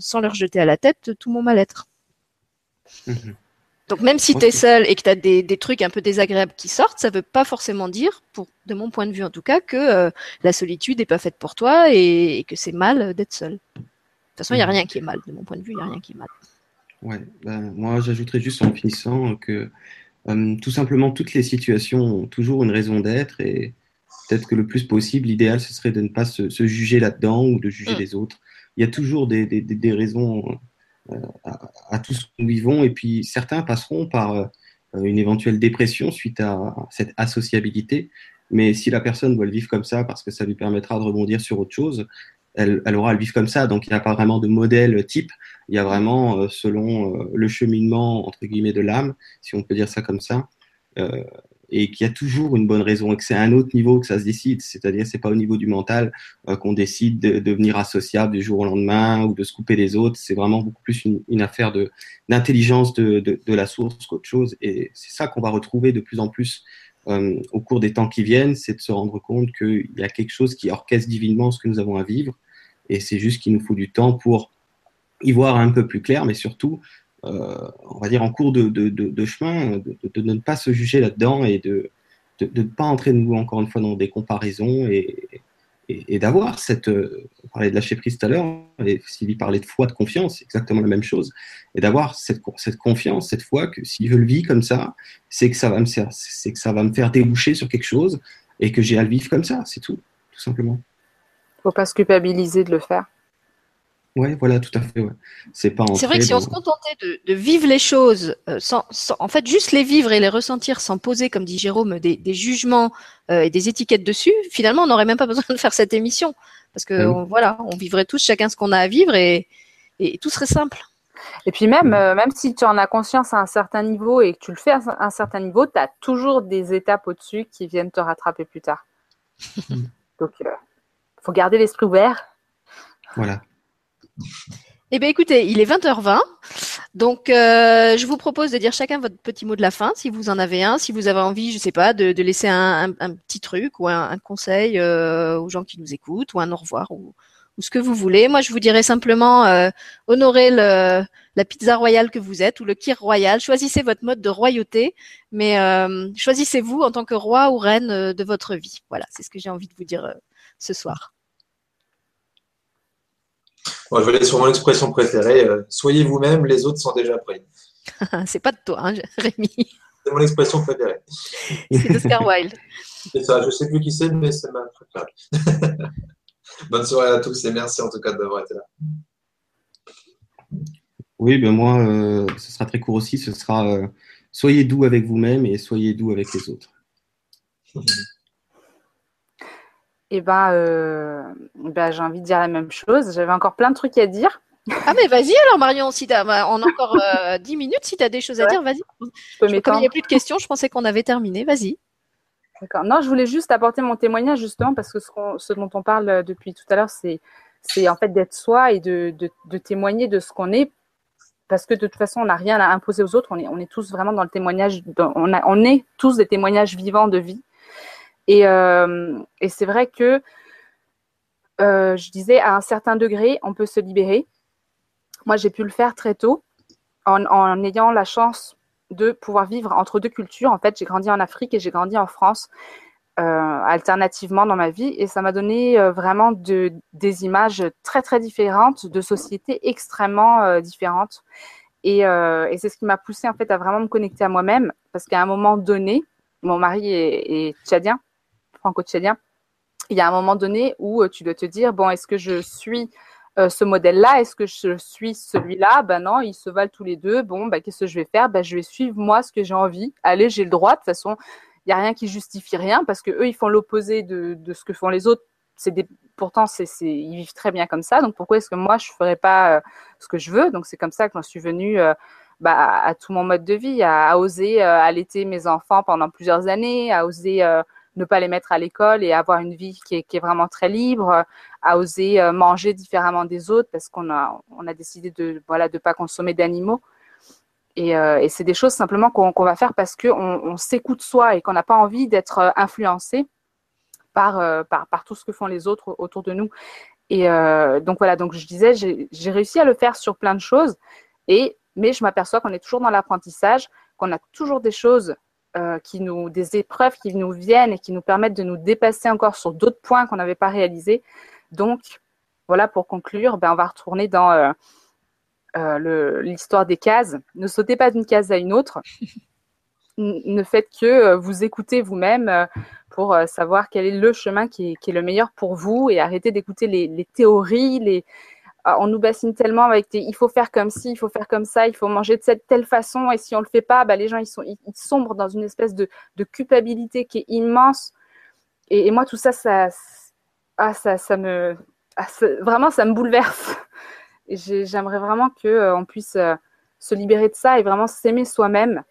Speaker 1: sans leur jeter à la tête tout mon mal-être. Mhm. Donc même si tu es seul et que tu as des, des, trucs un peu désagréables qui sortent, ça veut pas forcément dire, pour de mon point de vue en tout cas, que la solitude n'est pas faite pour toi et que c'est mal d'être seul. De toute façon, il n'y a mhm. rien qui est mal. De mon point de vue, il n'y a rien qui est mal.
Speaker 3: Ouais, ben, moi, j'ajouterais juste en finissant que euh, tout simplement, toutes les situations ont toujours une raison d'être et peut-être que le plus possible, l'idéal, ce serait de ne pas se, juger là-dedans ou de juger mm. les autres. Il y a toujours des, des, des raisons euh, à, tout ce que nous vivons et puis certains passeront par euh, une éventuelle dépression suite à cette associabilité. Mais si la personne doit le vivre comme ça parce que ça lui permettra de rebondir sur autre chose, elle, aura à vivre comme ça. Donc, il n'y a pas vraiment de modèle type. Il y a vraiment, euh, selon euh, le cheminement, entre guillemets, de l'âme, si on peut dire ça comme ça, euh, et qu'il y a toujours une bonne raison, et que c'est à un autre niveau que ça se décide. C'est-à-dire, c'est pas au niveau du mental qu'on décide de, devenir associable du jour au lendemain ou de se couper des autres. C'est vraiment beaucoup plus une, affaire de d'intelligence de, de, de, la source qu'autre chose. Et c'est ça qu'on va retrouver de plus en plus au cours des temps qui viennent, c'est de se rendre compte qu'il y a quelque chose qui orchestre divinement ce que nous avons à vivre et c'est juste qu'il nous faut du temps pour y voir un peu plus clair, mais surtout, euh, on va dire en cours de, chemin, de, ne pas se juger là-dedans et de ne pas entrer de nouveau encore une fois dans des comparaisons et, d'avoir cette. Euh, on parlait de lâcher prise tout à l'heure, et Sylvie parlait de foi, de confiance, exactement la même chose. Et d'avoir cette, confiance, cette foi que si je le vis comme ça, c'est que ça va me c'est que ça va me faire déboucher sur quelque chose et que j'ai à le vivre comme ça, c'est tout, tout simplement
Speaker 4: faut pas se culpabiliser de le faire.
Speaker 3: Oui, voilà, tout à fait.
Speaker 1: C'est pas. C'est vrai que si on se contentait de, vivre les choses, euh, sans, en fait, juste les vivre et les ressentir sans poser, comme dit Jérôme, des, jugements euh, et des étiquettes dessus, finalement, on n'aurait même pas besoin de faire cette émission, parce que ah voilà, on vivrait tous chacun ce qu'on a à vivre et, et, tout serait simple.
Speaker 4: Et puis même, euh, même si tu en as conscience à un certain niveau et que tu le fais à un certain niveau, tu as toujours des étapes au-dessus qui viennent te rattraper plus tard. Donc, faut garder l'esprit ouvert.
Speaker 3: Voilà.
Speaker 1: Eh bien, écoutez, il est 20h20. Donc, euh, je vous propose de dire chacun votre petit mot de la fin, si vous en avez un, si vous avez envie, je sais pas, de, laisser un, petit truc ou un, conseil euh, aux gens qui nous écoutent, ou un au revoir, ou, ou ce que vous voulez. Moi, je vous dirais simplement euh, honorer le, la pizza royale que vous êtes ou le kir royal. Choisissez votre mode de royauté, mais euh, choisissez-vous en tant que roi ou reine de votre vie. Voilà, c'est ce que j'ai envie de vous dire ce soir.
Speaker 2: Bon, je vais aller sur mon expression préférée. soyez vous-même, les autres sont déjà prêts.
Speaker 1: c'est pas de toi, hein, Rémi.
Speaker 2: C'est mon expression préférée.
Speaker 1: C'est d'Oscar Wilde.
Speaker 2: C'est ça, je ne sais plus qui c'est, mais c'est ma préférée. Bonne soirée à tous et merci en tout cas d'avoir été là.
Speaker 3: Oui, ben moi, euh, ce sera très court aussi. Ce sera euh, soyez doux avec vous-même et soyez doux avec les autres.
Speaker 4: Eh ben, euh, ben j'ai envie de dire la même chose. J'avais encore plein de trucs à dire.
Speaker 1: Ah mais vas-y alors Marion, si on a encore 10 minutes, si tu as des choses à dire, vas-y. Comme il n'y a plus de questions, je pensais qu'on avait terminé, vas-y.
Speaker 4: D'accord. Non, je voulais juste apporter mon témoignage justement parce que ce, dont on parle euh, depuis tout à l'heure, c'est, c'est en fait d'être soi et de, de, témoigner de ce qu'on est parce que de toute façon, on n'a rien à imposer aux autres. On est, on est tous vraiment dans le témoignage. on, a, on est tous des témoignages vivants de vie. Et, euh, et c'est vrai que euh, je disais à un certain degré, on peut se libérer. Moi, j'ai pu le faire très tôt en, ayant la chance de pouvoir vivre entre deux cultures. En fait, j'ai grandi en Afrique et j'ai grandi en France euh, alternativement dans ma vie et ça m'a donné vraiment de, des images très très différentes de sociétés extrêmement différentes. Et, c'est ce qui m'a poussé en fait à vraiment me connecter à moi-même parce qu'à un moment donné, mon mari est, est tchadien, franco-tchadien. Il y a un moment donné où tu dois te dire bon, est-ce que je suis euh, ce modèle-là, est-ce que je suis celui-là? Ben non, ils se valent tous les deux. Bon, ben, qu'est-ce que je vais faire? Ben, Je vais suivre moi ce que j'ai envie. Allez, j'ai le droit. De toute façon, il n'y a rien qui justifie rien parce que eux, ils font l'opposé de, de, ce que font les autres. C'est. Pourtant, c'est, ils vivent très bien comme ça. Donc, pourquoi est-ce que moi, je ne ferais pas euh, ce que je veux? Donc, c'est comme ça que j'en suis venue euh, bah, à tout mon mode de vie, à, à oser allaiter mes enfants pendant plusieurs années, à oser ne pas les mettre à l'école et avoir une vie qui est, vraiment très libre, à oser euh, manger différemment des autres parce qu'on a, on a décidé de voilà de pas consommer d'animaux. Et, euh, c'est des choses simplement qu'on va faire parce qu'on on, s'écoute soi et qu'on n'a pas envie d'être euh, influencé par, par, par, tout ce que font les autres autour de nous. Et donc voilà, donc je disais, j'ai réussi à le faire sur plein de choses, et, mais je m'aperçois qu'on est toujours dans l'apprentissage, qu'on a toujours des choses euh, qui nous, des épreuves qui nous viennent et qui nous permettent de nous dépasser encore sur d'autres points qu'on n'avait pas réalisés. Donc, voilà, pour conclure, ben, on va retourner dans euh, euh, l'histoire des cases. Ne sautez pas d'une case à une autre. ne faites que vous écouter vous-même pour savoir quel est le chemin qui est, le meilleur pour vous et arrêter d'écouter les, les, théories, les, on nous bassine tellement avec des, il faut faire comme ci, il faut faire comme ça, il faut manger de cette telle façon, et si on le fait pas, bah, les gens ils sont ils, sombrent dans une espèce de, culpabilité qui est immense. Et, moi tout ça, ça, ah, ça, ça me, ah, vraiment ça me bouleverse. J'aimerais vraiment que euh, on puisse euh, se libérer de ça et vraiment s'aimer soi-même.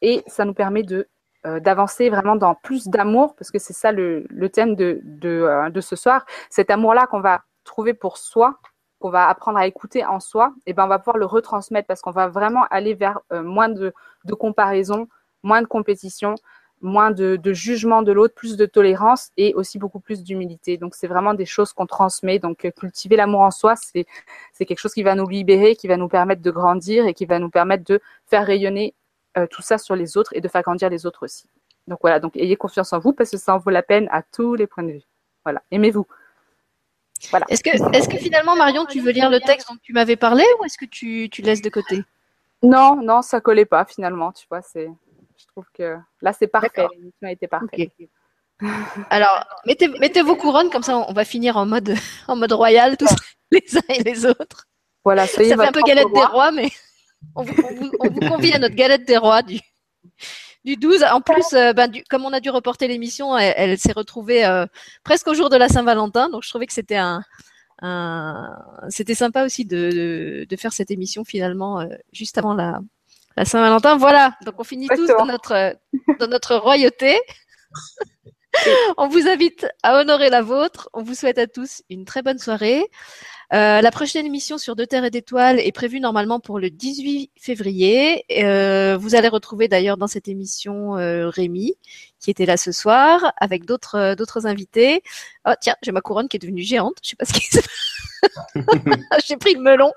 Speaker 4: Et ça nous permet de euh, d'avancer vraiment dans plus d'amour, parce que c'est ça le, thème de, de, de ce soir. Cet amour-là qu'on va trouver pour soi, qu'on va apprendre à écouter en soi, et ben on va pouvoir le retransmettre parce qu'on va vraiment aller vers euh, moins de, comparaison, moins de compétition, moins de, jugement de l'autre, plus de tolérance et aussi beaucoup plus d'humilité. Donc c'est vraiment des choses qu'on transmet. Donc euh, cultiver l'amour en soi, c'est quelque chose qui va nous libérer, qui va nous permettre de grandir et qui va nous permettre de faire rayonner euh, tout ça sur les autres et de faire grandir les autres aussi. Donc voilà, donc ayez confiance en vous parce que ça en vaut la peine à tous les points de vue. Voilà, aimez-vous.
Speaker 1: Est-ce que, est que finalement, Marion, tu veux lire le texte dont tu m'avais parlé ou est-ce que tu, tu laisses de côté?
Speaker 4: Non, non, ça collait pas finalement. Tu vois, c'est, je trouve que là, c'est parfait. L'émission a été parfaite.
Speaker 1: Alors, mettez, mettez, vos couronnes, comme ça on va finir en mode, en mode royal, tous les uns et les autres.
Speaker 4: Voilà,
Speaker 1: ça, fait un peu galette des rois, mais on vous, on vous, convie à notre galette des rois du, du 12. En plus, euh, ben, comme on a dû reporter l'émission, elle, s'est retrouvée euh, presque au jour de la Saint-Valentin. Donc, je trouvais que c'était un, c'était sympa aussi de, de, faire cette émission finalement euh, juste avant la, la Saint-Valentin. Voilà. Donc, on finit tous dans notre, dans notre royauté. On vous invite à honorer la vôtre. On vous souhaite à tous une très bonne soirée. Euh, la prochaine émission sur Deux Terres et d'Étoiles est prévue normalement pour le 18 février. Euh, vous allez retrouver d'ailleurs dans cette émission euh, Rémi, qui était là ce soir, avec d'autres d'autres invités. Oh tiens, j'ai ma couronne qui est devenue géante. Je sais pas ce qui se J'ai pris le melon.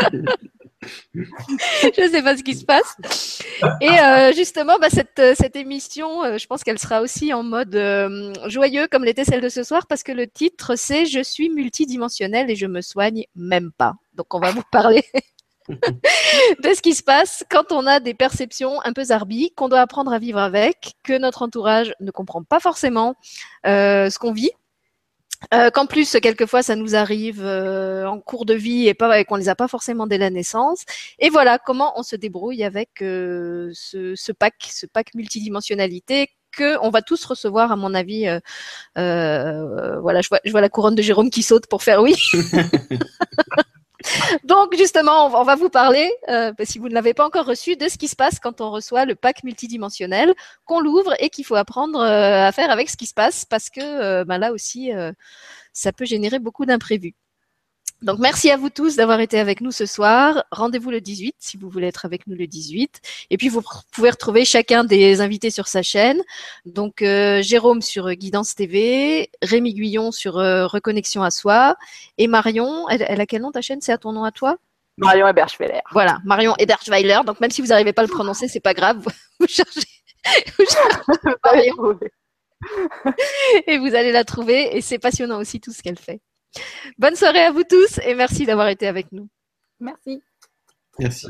Speaker 1: je ne sais pas ce qui se passe. Et euh, justement, bah, cette, euh, cette émission, euh, je pense qu'elle sera aussi en mode joyeux comme l'était celle de ce soir parce que le titre c'est Je suis multidimensionnel et je me soigne même pas. Donc on va vous parler de ce qui se passe quand on a des perceptions un peu zarbi, qu'on doit apprendre à vivre avec, que notre entourage ne comprend pas forcément ce qu'on vit euh, qu'en plus, quelquefois, ça nous arrive euh, en cours de vie et pas et qu'on les a pas forcément dès la naissance. Et voilà comment on se débrouille avec euh, ce, ce, pack, ce pack multidimensionnalité que on va tous recevoir, à mon avis. Euh, euh, voilà, je vois, je vois la couronne de Jérôme qui saute pour faire oui. Donc justement, on va vous parler, euh, si vous ne l'avez pas encore reçu, de ce qui se passe quand on reçoit le pack multidimensionnel, qu'on l'ouvre et qu'il faut apprendre euh, à faire avec ce qui se passe, parce que euh, ben là aussi, ça peut générer beaucoup d'imprévus. Donc merci à vous tous d'avoir été avec nous ce soir. Rendez-vous le 18 si vous voulez être avec nous le 18. Et puis vous pouvez retrouver chacun des invités sur sa chaîne. Donc euh, Jérôme sur Guidance TV, Rémi Guyon sur euh, Reconnexion à soi et Marion, elle, elle a quel nom ta chaîne? C'est à ton nom à toi?
Speaker 4: Marion Eberschweiler.
Speaker 1: Voilà, Marion Eberschweiler. Donc même si vous n'arrivez pas à le prononcer, c'est pas grave. Vous, vous cherchez, vous cherchez et vous allez la trouver. Et c'est passionnant aussi tout ce qu'elle fait. Bonne soirée à vous tous et merci d'avoir été avec nous.
Speaker 4: Merci.
Speaker 3: Merci.